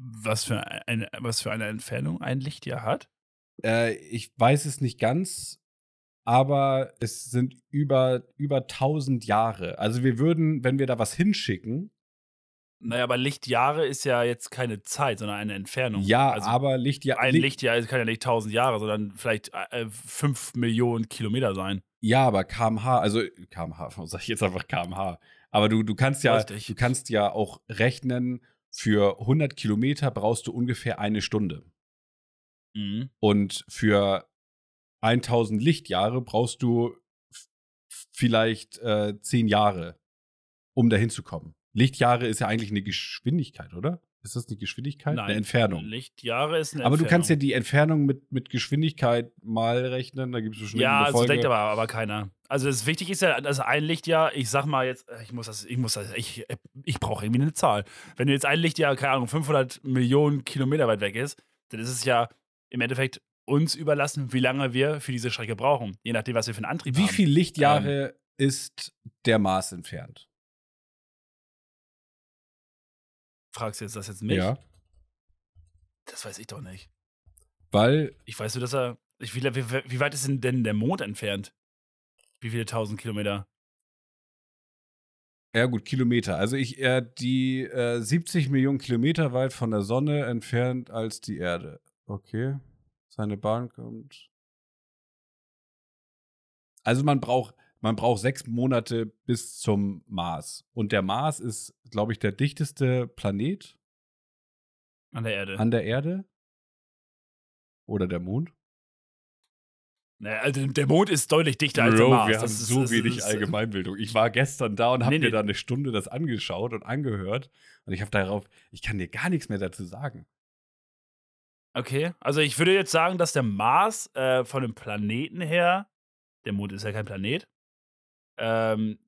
was für eine, was für eine Entfernung ein Lichtjahr hat? äh, ich weiß es nicht ganz, aber es sind über, über 1000 Jahre. Also wir würden, wenn wir da was hinschicken, Naja, aber Lichtjahre ist ja jetzt keine Zeit, sondern eine Entfernung. ja, also aber Lichtjahr, ein Licht- Lichtjahr kann ja nicht 1000 Jahre, sondern vielleicht äh, 5 Millionen Kilometer sein. Ja, aber kmh, also kmh, *laughs* sag ich jetzt einfach kmh. Aber du, du kannst ja, Richtig. du kannst ja auch rechnen, für 100 Kilometer brauchst du ungefähr eine Stunde. Mhm. Und für 1000 Lichtjahre brauchst du vielleicht äh, 10 Jahre, um dahin zu kommen. Lichtjahre ist ja eigentlich eine Geschwindigkeit, oder? Ist das eine Geschwindigkeit? Nein, Eine Entfernung. Lichtjahre ist eine aber du kannst ja Entfernung. die Entfernung mit, mit Geschwindigkeit mal rechnen. Da gibt es bestimmt Ja, eine also Folge. denkt aber, aber keiner. Also das Wichtige ist ja, dass ein Lichtjahr, ich sag mal jetzt, ich muss das, ich muss das, ich, ich brauche irgendwie eine Zahl. Wenn jetzt ein Lichtjahr, keine Ahnung, 500 Millionen Kilometer weit weg ist, dann ist es ja im Endeffekt uns überlassen, wie lange wir für diese Strecke brauchen. Je nachdem, was wir für einen Antrieb Wie haben. viele Lichtjahre ist der Mars entfernt? Fragst du jetzt das jetzt mich? Ja. Das weiß ich doch nicht. Weil, Ich weiß nur, dass er. Ich, wie, wie, weit ist denn, denn der Mond entfernt? Wie viele tausend Kilometer? ja gut, Kilometer. Also ich, äh, die äh, 70 Millionen Kilometer weit von der Sonne entfernt als die Erde. Okay. Seine Bahn kommt. Also man braucht, man braucht sechs Monate bis zum Mars. Und der Mars ist, glaube ich, der dichteste Planet An der Erde. an der Erde. Oder der Mond. naja, also der Mond ist deutlich dichter als der Bro, Mars. wir haben Das ist- so das wenig ist- Allgemeinbildung. Ich war gestern da und habe Nee, mir nee. da eine Stunde das angeschaut und angehört. Und ich habe darauf, ich kann dir gar nichts mehr dazu sagen. Okay, also ich würde jetzt sagen, dass der Mars äh, von dem Planeten her, der Mond ist ja kein Planet, ähm,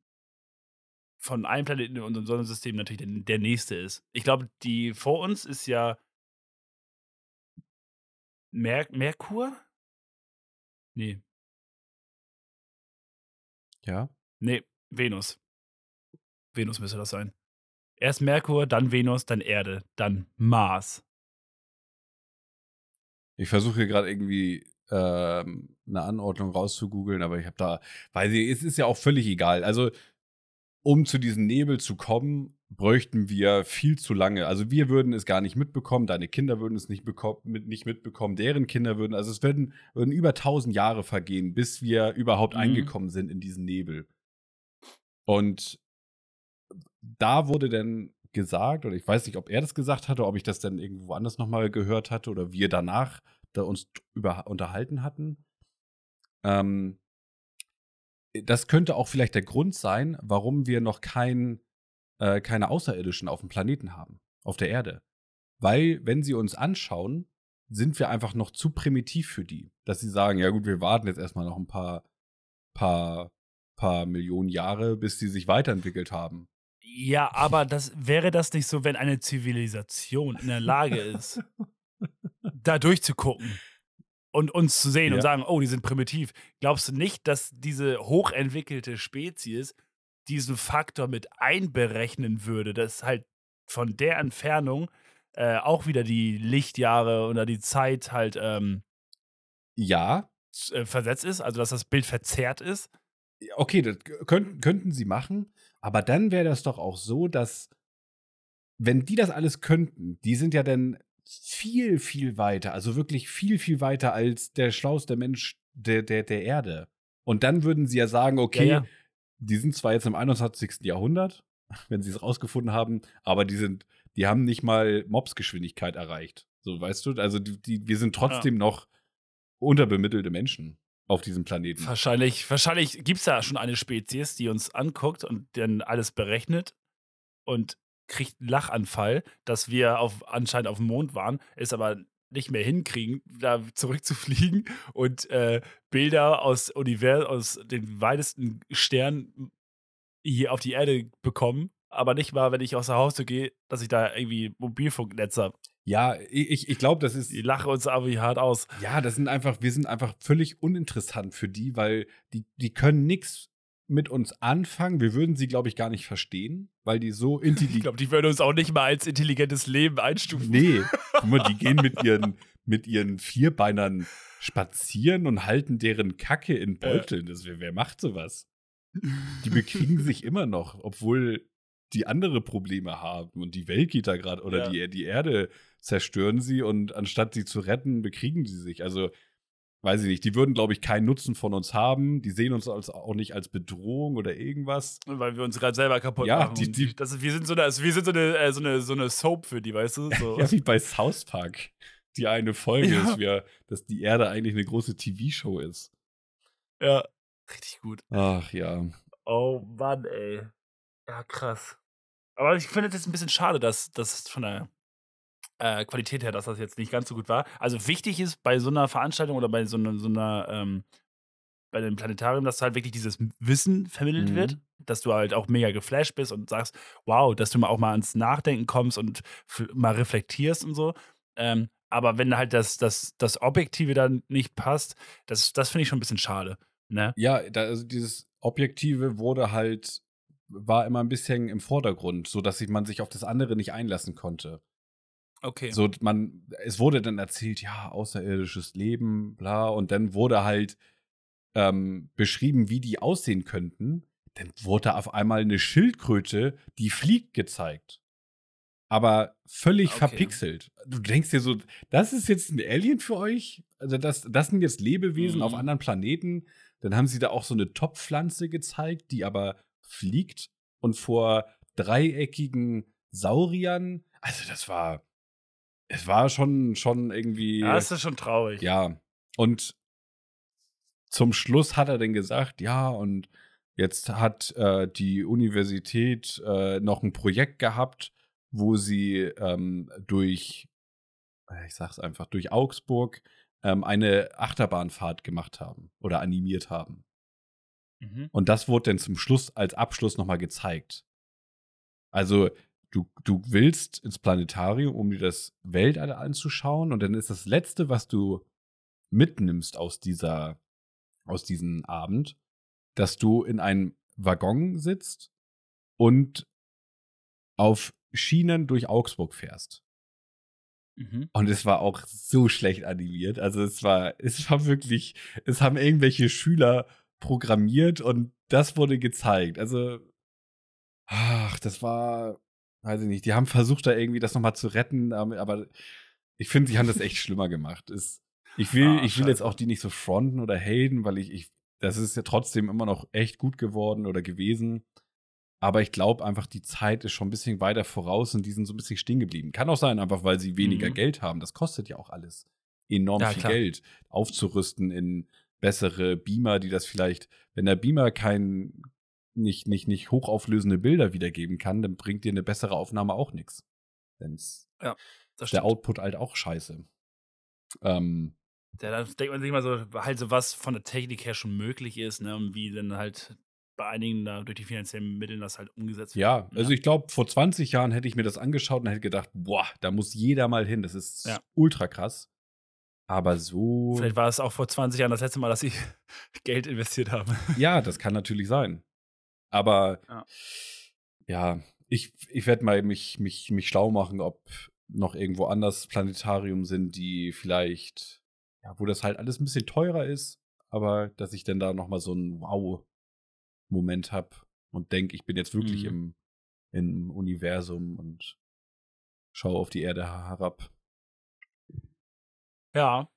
von einem Planeten in unserem Sonnensystem natürlich der, der nächste ist. Ich glaube, die vor uns ist ja Mer Merkur? Nee, Ja. nee, Venus. Venus müsste das sein. Erst Merkur, dann Venus, dann Erde, dann Mars. Ich versuche hier gerade irgendwie ähm, eine Anordnung rauszugoogeln, aber ich habe da, weil sie, es ist ja auch völlig egal. Also um zu diesem Nebel zu kommen, bräuchten wir viel zu lange. Also wir würden es gar nicht mitbekommen, deine Kinder würden es nicht, mit, nicht mitbekommen, deren Kinder würden, also es würden, würden über tausend Jahre vergehen, bis wir überhaupt mhm. eingekommen sind in diesen Nebel. Und da wurde dann gesagt, oder ich weiß nicht, ob er das gesagt hatte, ob ich das dann irgendwo anders nochmal gehört hatte oder wir danach da uns über, unterhalten hatten. Ähm, das könnte auch vielleicht der Grund sein, warum wir noch kein, äh, keine Außerirdischen auf dem Planeten haben, auf der Erde. Weil, wenn sie uns anschauen, sind wir einfach noch zu primitiv für die. Dass sie sagen, ja gut, wir warten jetzt erstmal noch ein paar, paar, paar Millionen Jahre, bis sie sich weiterentwickelt haben. Ja, aber das wäre das nicht so, wenn eine Zivilisation in der Lage ist, *laughs* da durchzugucken und uns zu sehen ja. und sagen, oh, die sind primitiv. Glaubst du nicht, dass diese hochentwickelte Spezies diesen Faktor mit einberechnen würde, dass halt von der Entfernung äh, auch wieder die Lichtjahre oder die Zeit halt ähm, ja äh, versetzt ist, also dass das Bild verzerrt ist? Okay, das könnten, könnten sie machen, aber dann wäre das doch auch so, dass wenn die das alles könnten, die sind ja dann viel, viel weiter, also wirklich viel, viel weiter als der schlauste Mensch der, der, der Erde. Und dann würden sie ja sagen, okay, ja, ja. die sind zwar jetzt im 21. Jahrhundert, *laughs* wenn sie es rausgefunden haben, aber die sind, die haben nicht mal Mobsgeschwindigkeit erreicht. So, weißt du? Also die, die, wir sind trotzdem ja. noch unterbemittelte Menschen auf diesem Planeten. Wahrscheinlich, wahrscheinlich gibt es da schon eine Spezies, die uns anguckt und dann alles berechnet und kriegt einen Lachanfall, dass wir auf, anscheinend auf dem Mond waren, ist aber nicht mehr hinkriegen, da zurückzufliegen und äh, Bilder aus Univers aus den weitesten Sternen hier auf die Erde bekommen, aber nicht mal, wenn ich aus der Haustür gehe, dass ich da irgendwie Mobilfunknetz habe. Ja, ich, ich glaube, das ist. Die lachen uns aber hart aus. Ja, das sind einfach, wir sind einfach völlig uninteressant für die, weil die, die können nichts mit uns anfangen. Wir würden sie, glaube ich, gar nicht verstehen, weil die so intelligent. *laughs* Ich glaube, die würden uns auch nicht mal als intelligentes Leben einstufen. Nee, *laughs* guck mal, die gehen mit ihren, mit ihren Vierbeinern spazieren und halten deren Kacke in Beuteln. Das, wer, wer macht sowas? Die bekriegen *laughs* sich immer noch, obwohl die andere Probleme haben und die Welt geht da gerade oder ja. die, die Erde zerstören sie und anstatt sie zu retten, bekriegen sie sich. Also weiß ich nicht, die würden, glaube ich, keinen Nutzen von uns haben. Die sehen uns als, auch nicht als Bedrohung oder irgendwas. Weil wir uns gerade selber kaputt ja, machen. Die, die, das wir sind so eine, also wir sind so eine, äh, so eine, so eine Soap für die, weißt du? So. *laughs* ja, wie bei South Park. Die eine Folge ja. ist, wir, dass die Erde eigentlich eine große TV-Show ist. Ja, richtig gut. Ach ja. Oh Mann, ey. Ja, krass. Aber ich finde es jetzt ein bisschen schade, dass das von der äh, Qualität her, dass das jetzt nicht ganz so gut war. Also wichtig ist bei so einer Veranstaltung oder bei so einer, so einer ähm, bei dem Planetarium, dass halt wirklich dieses Wissen vermittelt mhm. wird, dass du halt auch mega geflasht bist und sagst, wow, dass du mal auch mal ans Nachdenken kommst und mal reflektierst und so. Ähm, aber wenn halt das, das, das Objektive dann nicht passt, das, das finde ich schon ein bisschen schade. Ne? Ja, da, also dieses Objektive wurde halt, war immer ein bisschen im Vordergrund, sodass man sich auf das andere nicht einlassen konnte. Okay. So, man, es wurde dann erzählt, ja, außerirdisches Leben, bla, und dann wurde halt ähm, beschrieben, wie die aussehen könnten. Dann wurde auf einmal eine Schildkröte, die fliegt, gezeigt. Aber völlig okay. verpixelt. Du denkst dir so, das ist jetzt ein Alien für euch? Also, das, das sind jetzt Lebewesen mhm. auf anderen Planeten. Dann haben sie da auch so eine Topfpflanze gezeigt, die aber fliegt und vor dreieckigen Sauriern. Also, das war es war schon, schon irgendwie. Ja, es ist schon traurig. Ja. Und zum Schluss hat er dann gesagt, ja, und jetzt hat äh, die Universität äh, noch ein Projekt gehabt, wo sie ähm, durch, äh, ich sag's einfach, durch Augsburg ähm, eine Achterbahnfahrt gemacht haben oder animiert haben. Mhm. Und das wurde dann zum Schluss als Abschluss nochmal gezeigt. Also du, du willst ins Planetarium, um dir das Weltall anzuschauen und dann ist das Letzte, was du mitnimmst aus dieser, aus diesem Abend, dass du in einem Waggon sitzt und auf Schienen durch Augsburg fährst. Mhm. Und es war auch so schlecht animiert. Also es war, es war wirklich, es haben irgendwelche Schüler programmiert und das wurde gezeigt. Also Ach, das war, weiß ich nicht, die haben versucht, da irgendwie das nochmal zu retten, aber ich finde, sie haben das echt schlimmer gemacht. Es, ich will, ah, ich will jetzt auch die nicht so fronten oder haten, weil ich, ich, das ist ja trotzdem immer noch echt gut geworden oder gewesen. Aber ich glaube einfach, die Zeit ist schon ein bisschen weiter voraus und die sind so ein bisschen stehen geblieben. Kann auch sein, einfach weil sie weniger mhm. Geld haben. Das kostet ja auch alles enorm ja, viel klar. Geld, aufzurüsten in bessere Beamer, die das vielleicht, wenn der Beamer kein, nicht, nicht, nicht hochauflösende Bilder wiedergeben kann, dann bringt dir eine bessere Aufnahme auch nichts. Denn ja, der Output halt auch scheiße. Ähm, ja, da denkt man sich mal so, halt so was von der Technik her schon möglich ist, ne, und wie dann halt bei einigen da durch die finanziellen Mittel das halt umgesetzt wird. Ja, also ich glaube, vor 20 Jahren hätte ich mir das angeschaut und hätte gedacht, boah, da muss jeder mal hin. Das ist ja. ultra krass. Aber so. Vielleicht war es auch vor 20 Jahren das letzte Mal, dass sie *laughs* Geld investiert haben. Ja, das kann natürlich sein. Aber ja, ja ich, ich werde mal mich, mich, mich schlau machen, ob noch irgendwo anders Planetarium sind, die vielleicht, ja, wo das halt alles ein bisschen teurer ist, aber dass ich dann da nochmal so einen Wow-Moment habe und denke, ich bin jetzt wirklich mhm. im, im Universum und schaue auf die Erde herab. Ja.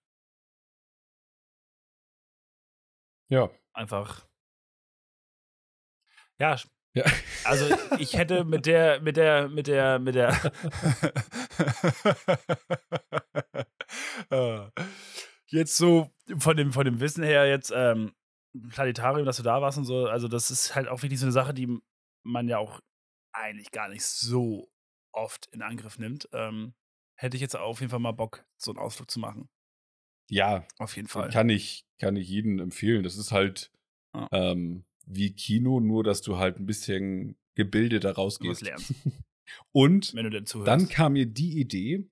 Ja. Einfach. Ja, ja. Also ich hätte mit der, mit der, mit der, mit der. *laughs* Jetzt so von dem, von dem Wissen her jetzt ähm, Planetarium, dass du da warst und so. Also das ist halt auch wirklich so eine Sache, die man ja auch eigentlich gar nicht so oft in Angriff nimmt. Ähm, hätte ich jetzt auf jeden Fall mal Bock, so einen Ausflug zu machen. Ja, auf jeden Fall. Kann ich, kann ich jedem empfehlen. Das ist halt ja. ähm, wie Kino, nur dass du halt ein bisschen gebildeter rausgehst. *laughs* Und dann, dann, kam mir die Idee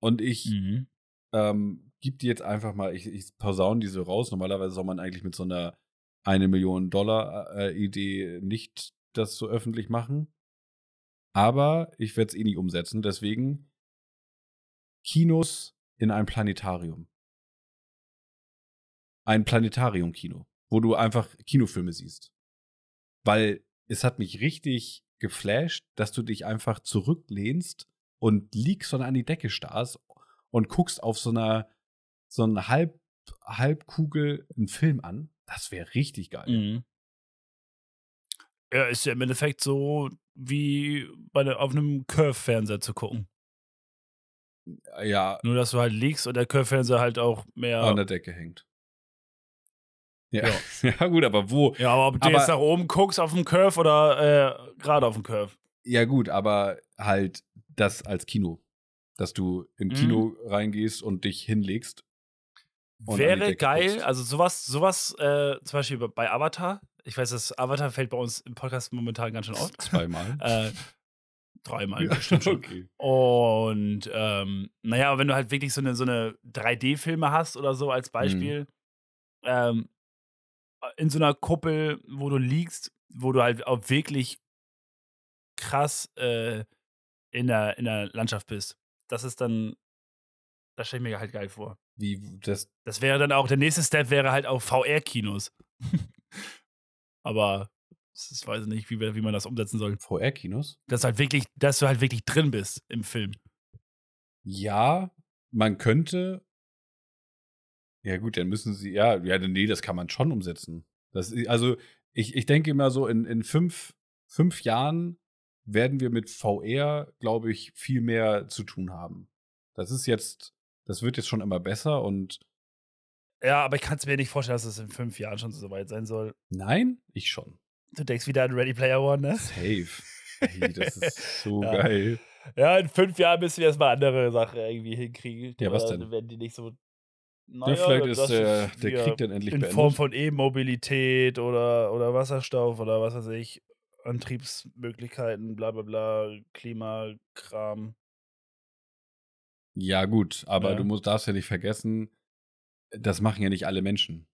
und ich mhm. ähm, gib die jetzt einfach mal, ich, ich pausaune die so raus. Normalerweise soll man eigentlich mit so einer eine Million Dollar äh, Idee nicht das so öffentlich machen. Aber ich werde es eh nicht umsetzen. Deswegen Kinos in einem Planetarium. Ein Planetarium-Kino, wo du einfach Kinofilme siehst. Weil es hat mich richtig geflasht, dass du dich einfach zurücklehnst und liegst und an die Decke starrst und guckst auf so einer so eine Halb, Halbkugel einen Film an. Das wäre richtig geil. Mhm. Ja, ist ja im Endeffekt so wie bei der, auf einem Curve-Fernseher zu gucken. Ja. Nur, dass du halt liegst und der Curve-Fernseher halt auch mehr an der Decke hängt. Ja. ja. *laughs* ja, gut, aber wo? Ja, aber ob du aber, jetzt nach oben guckst auf dem Curve oder äh, gerade auf dem Curve. Ja, gut, aber halt das als Kino. Dass du im mhm. Kino reingehst und dich hinlegst. Und Wäre geil, guckst. also sowas, sowas, äh, zum Beispiel bei Avatar. Ich weiß, das Avatar fällt bei uns im Podcast momentan ganz schön oft. Zweimal. *laughs* äh, dreimal ja, bestimmt *laughs* schon. Okay. Und ähm, naja, wenn du halt wirklich so eine, so eine 3D-Filme hast oder so als mhm. Beispiel, mhm. ähm, in so einer Kuppel, wo du liegst, wo du halt auch wirklich krass äh, in, der, in der Landschaft bist. Das ist dann, das stelle ich mir halt geil vor. Wie das? Das wäre dann auch, der nächste Step wäre halt auch VR-Kinos. *laughs* Aber ich weiß nicht, wie, wie man das umsetzen soll. VR-Kinos? Dass halt wirklich, dass du halt wirklich drin bist im Film. Ja, man könnte, ja, gut, dann müssen sie, ja, ja, nee, das kann man schon umsetzen. Das, also, ich, ich denke immer so, in, in fünf, fünf Jahren werden wir mit VR, glaube ich, viel mehr zu tun haben. Das ist jetzt, das wird jetzt schon immer besser und. Ja, aber ich kann es mir nicht vorstellen, dass es in fünf Jahren schon so weit sein soll. Nein, ich schon. Du denkst wieder an Ready Player One, ne? Safe. Hey, das *laughs* ist so ja. geil. Ja, in fünf Jahren müssen wir erstmal andere Sachen irgendwie hinkriegen. Ja, was denn? Wenn die nicht so naja, ja, vielleicht ist der, der Krieg dann endlich in beendet. In Form von E-Mobilität oder, oder Wasserstoff oder was weiß ich, Antriebsmöglichkeiten, bla bla bla, Klimakram. Ja, gut, aber ja. du musst, darfst ja nicht vergessen, das machen ja nicht alle Menschen.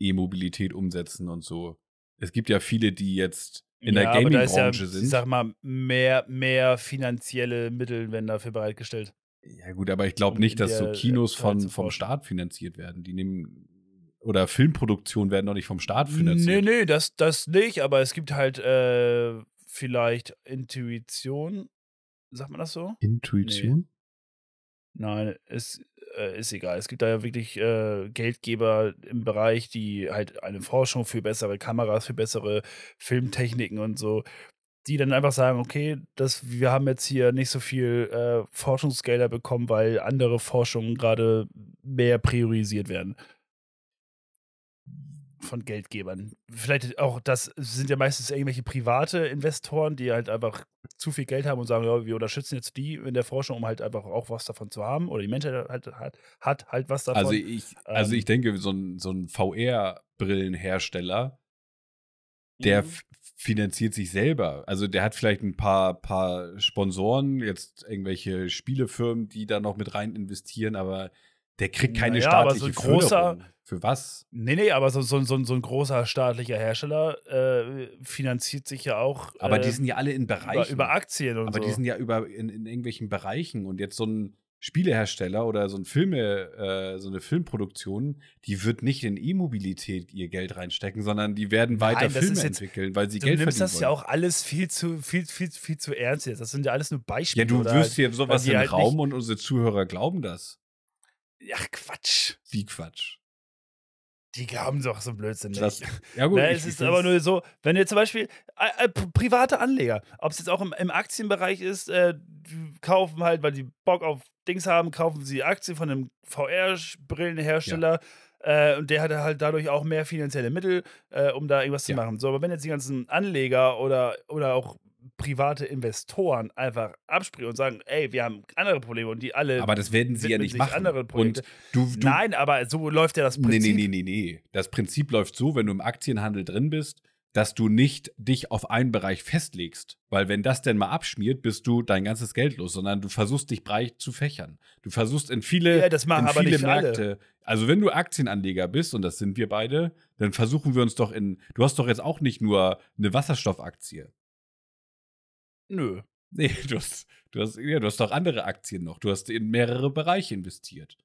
E-Mobilität umsetzen und so. Es gibt ja viele, die jetzt in ja, der Gaming-Branche ja, sind. Ich sag mal, mehr, mehr finanzielle Mittel werden dafür bereitgestellt. Ja, gut, aber ich glaube nicht, dass so Kinos von, vom Staat finanziert werden. Die nehmen oder Filmproduktionen werden doch nicht vom Staat finanziert. Nee, nee, das, das nicht, aber es gibt halt äh, vielleicht Intuition. Sagt man das so? Intuition? Nein, ist, äh, ist egal. Es gibt da ja wirklich äh, Geldgeber im Bereich, die halt eine Forschung für bessere Kameras, für bessere Filmtechniken und so, die dann einfach sagen, okay, das, wir haben jetzt hier nicht so viel äh, Forschungsgelder bekommen, weil andere Forschungen gerade mehr priorisiert werden von Geldgebern. Vielleicht auch, das sind ja meistens irgendwelche private Investoren, die halt einfach zu viel Geld haben und sagen, ja, wir unterstützen jetzt die in der Forschung, um halt einfach auch was davon zu haben. Oder die Menschheit halt, hat, hat halt was davon. Also ich, also ich denke, so ein, so ein VR-Brillenhersteller, der mhm. finanziert sich selber. Also der hat vielleicht ein paar, paar Sponsoren, jetzt irgendwelche Spielefirmen, die da noch mit rein investieren, aber der kriegt keine naja, staatliche aber so ein großer, Für was? Nee, nee, aber so, so, so, so ein großer staatlicher Hersteller äh, finanziert sich ja auch. Aber äh, die sind ja alle in Bereichen. Über, über Aktien und aber so. Aber die sind ja über in, in irgendwelchen Bereichen. Und jetzt so ein Spielehersteller oder so ein Filme, äh, so eine Filmproduktion, die wird nicht in E-Mobilität ihr Geld reinstecken, sondern die werden weiter Nein, Filme jetzt, entwickeln, weil sie Geld verdienen. Du nimmst das wollen. ja auch alles viel zu, viel, viel, viel zu ernst jetzt. Das sind ja alles nur Beispiele. Ja, du wirst hier sowas in den halt Raum und unsere Zuhörer glauben das. Ach, Quatsch. Wie Quatsch? Die glauben doch so Blödsinn nicht. Das, *laughs* ja gut, Na, es ist aber nur so, wenn ihr zum Beispiel äh, äh, private Anleger, ob es jetzt auch im, im Aktienbereich ist, äh, kaufen halt, weil die Bock auf Dings haben, kaufen sie Aktien von einem VR-Brillenhersteller. Ja. Äh, und der hat halt dadurch auch mehr finanzielle Mittel, äh, um da irgendwas ja. zu machen. So, aber wenn jetzt die ganzen Anleger oder, oder auch private Investoren einfach abspringen und sagen, ey, wir haben andere Probleme und die alle. Aber das werden sie ja nicht machen. Andere Und du, du, Nein, aber so läuft ja das Prinzip. Nee, nee, nee, nee, nee. Das Prinzip läuft so, wenn du im Aktienhandel drin bist, dass du nicht dich auf einen Bereich festlegst. Weil wenn das denn mal abschmiert, bist du dein ganzes Geld los, sondern du versuchst dich breit zu fächern. Du versuchst in viele, ja, das machen in viele Märkte. Alle. Also wenn du Aktienanleger bist, und das sind wir beide, dann versuchen wir uns doch in. Du hast doch jetzt auch nicht nur eine Wasserstoffaktie. Nö. *laughs* Nee, du hast, du hast, ja, du hast doch andere Aktien noch. Du hast in mehrere Bereiche investiert.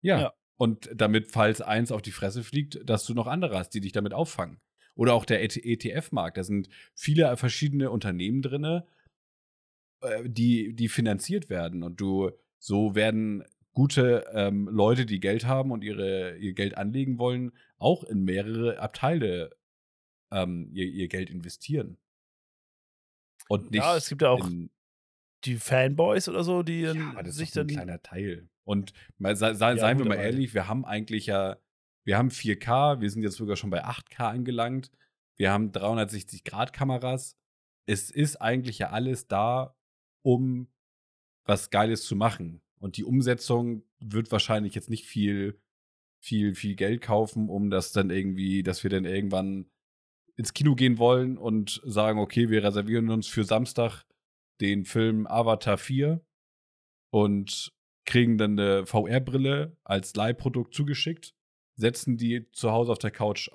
Ja. ja. Und damit, falls eins auf die Fresse fliegt, dass du noch andere hast, die dich damit auffangen. Oder auch der ETF-Markt. Da sind viele verschiedene Unternehmen drin, äh, die, die finanziert werden. Und du, so werden gute ähm, Leute, die Geld haben und ihre, ihr Geld anlegen wollen, auch in mehrere Abteile ähm, ihr, ihr Geld investieren. Und nicht ja, es gibt ja auch die Fanboys oder so, die ja, aber das sich ist dann. ein kleiner Teil. Und mal, sei, sei, ja, seien wir mal ehrlich, wir haben eigentlich ja, wir haben 4K, wir sind jetzt sogar schon bei 8K angelangt. Wir haben 360-Grad-Kameras. Es ist eigentlich ja alles da, um was Geiles zu machen. Und die Umsetzung wird wahrscheinlich jetzt nicht viel, viel, viel Geld kaufen, um das dann irgendwie, dass wir dann irgendwann ins Kino gehen wollen und sagen, okay, wir reservieren uns für Samstag den Film Avatar 4 und kriegen dann eine VR-Brille als Leihprodukt zugeschickt, setzen die zu Hause auf der Couch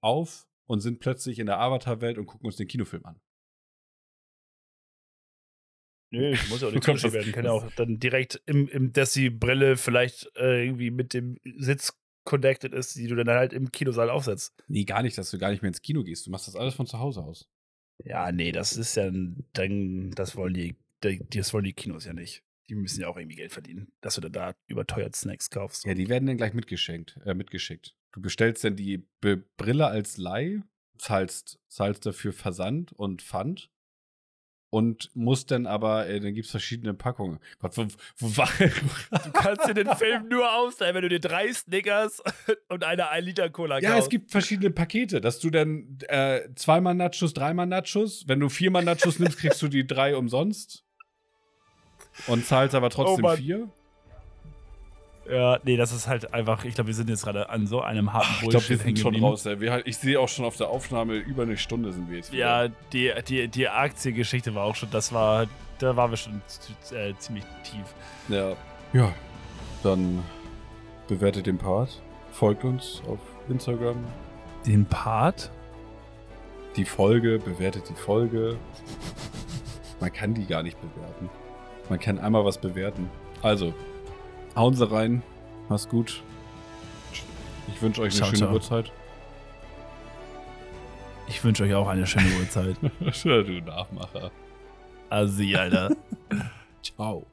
auf und sind plötzlich in der Avatar-Welt und gucken uns den Kinofilm an. Nö, ich muss ja auch *laughs* nicht zugeschickt werden. Kann ja auch dann direkt im, im dass die Brille vielleicht äh, irgendwie mit dem Sitz connected ist, die du dann halt im Kinosaal aufsetzt. Nee, gar nicht, dass du gar nicht mehr ins Kino gehst. Du machst das alles von zu Hause aus. Ja, nee, das ist ja dann, das wollen die, das wollen die Kinos ja nicht. Die müssen ja auch irgendwie Geld verdienen, dass du da überteuert Snacks kaufst. Ja, die werden dann gleich mitgeschenkt, äh, mitgeschickt. Du bestellst dann die Brille als Leih, zahlst, zahlst dafür Versand und Pfand und muss dann aber, äh, dann gibt es verschiedene Packungen. Gott, wo, wo war *laughs* Du kannst dir den Film nur austeilen, wenn du dir drei Snickers *laughs* und eine 1 Liter Cola kaufst. Ja, es gibt verschiedene Pakete, dass du dann äh, zweimal Nachos, dreimal Nachos. Wenn du viermal Nachos nimmst, kriegst du die drei umsonst. Und zahlst aber trotzdem oh vier. Ja, nee, das ist halt einfach, ich glaube, wir sind jetzt gerade an so einem harten Ach, Ich glaube, wir sind schon raus. Wir, ich sehe auch schon auf der Aufnahme, über eine Stunde sind wir jetzt wieder. Ja, die, die, die Aktiengeschichte war auch schon, das war, da waren wir schon äh, ziemlich tief. Ja. Ja, dann bewertet den Part, folgt uns auf Instagram. Den Part? Die Folge, bewertet die Folge. Man kann die gar nicht bewerten. Man kann einmal was bewerten. Also, Hauen Sie rein. Mach's gut. Ich wünsche euch eine Ciao, schöne ciao. Uhrzeit. Ich wünsche euch auch eine schöne Uhrzeit. *laughs* du Nachmacher. Assi, Alter. *laughs* Ciao.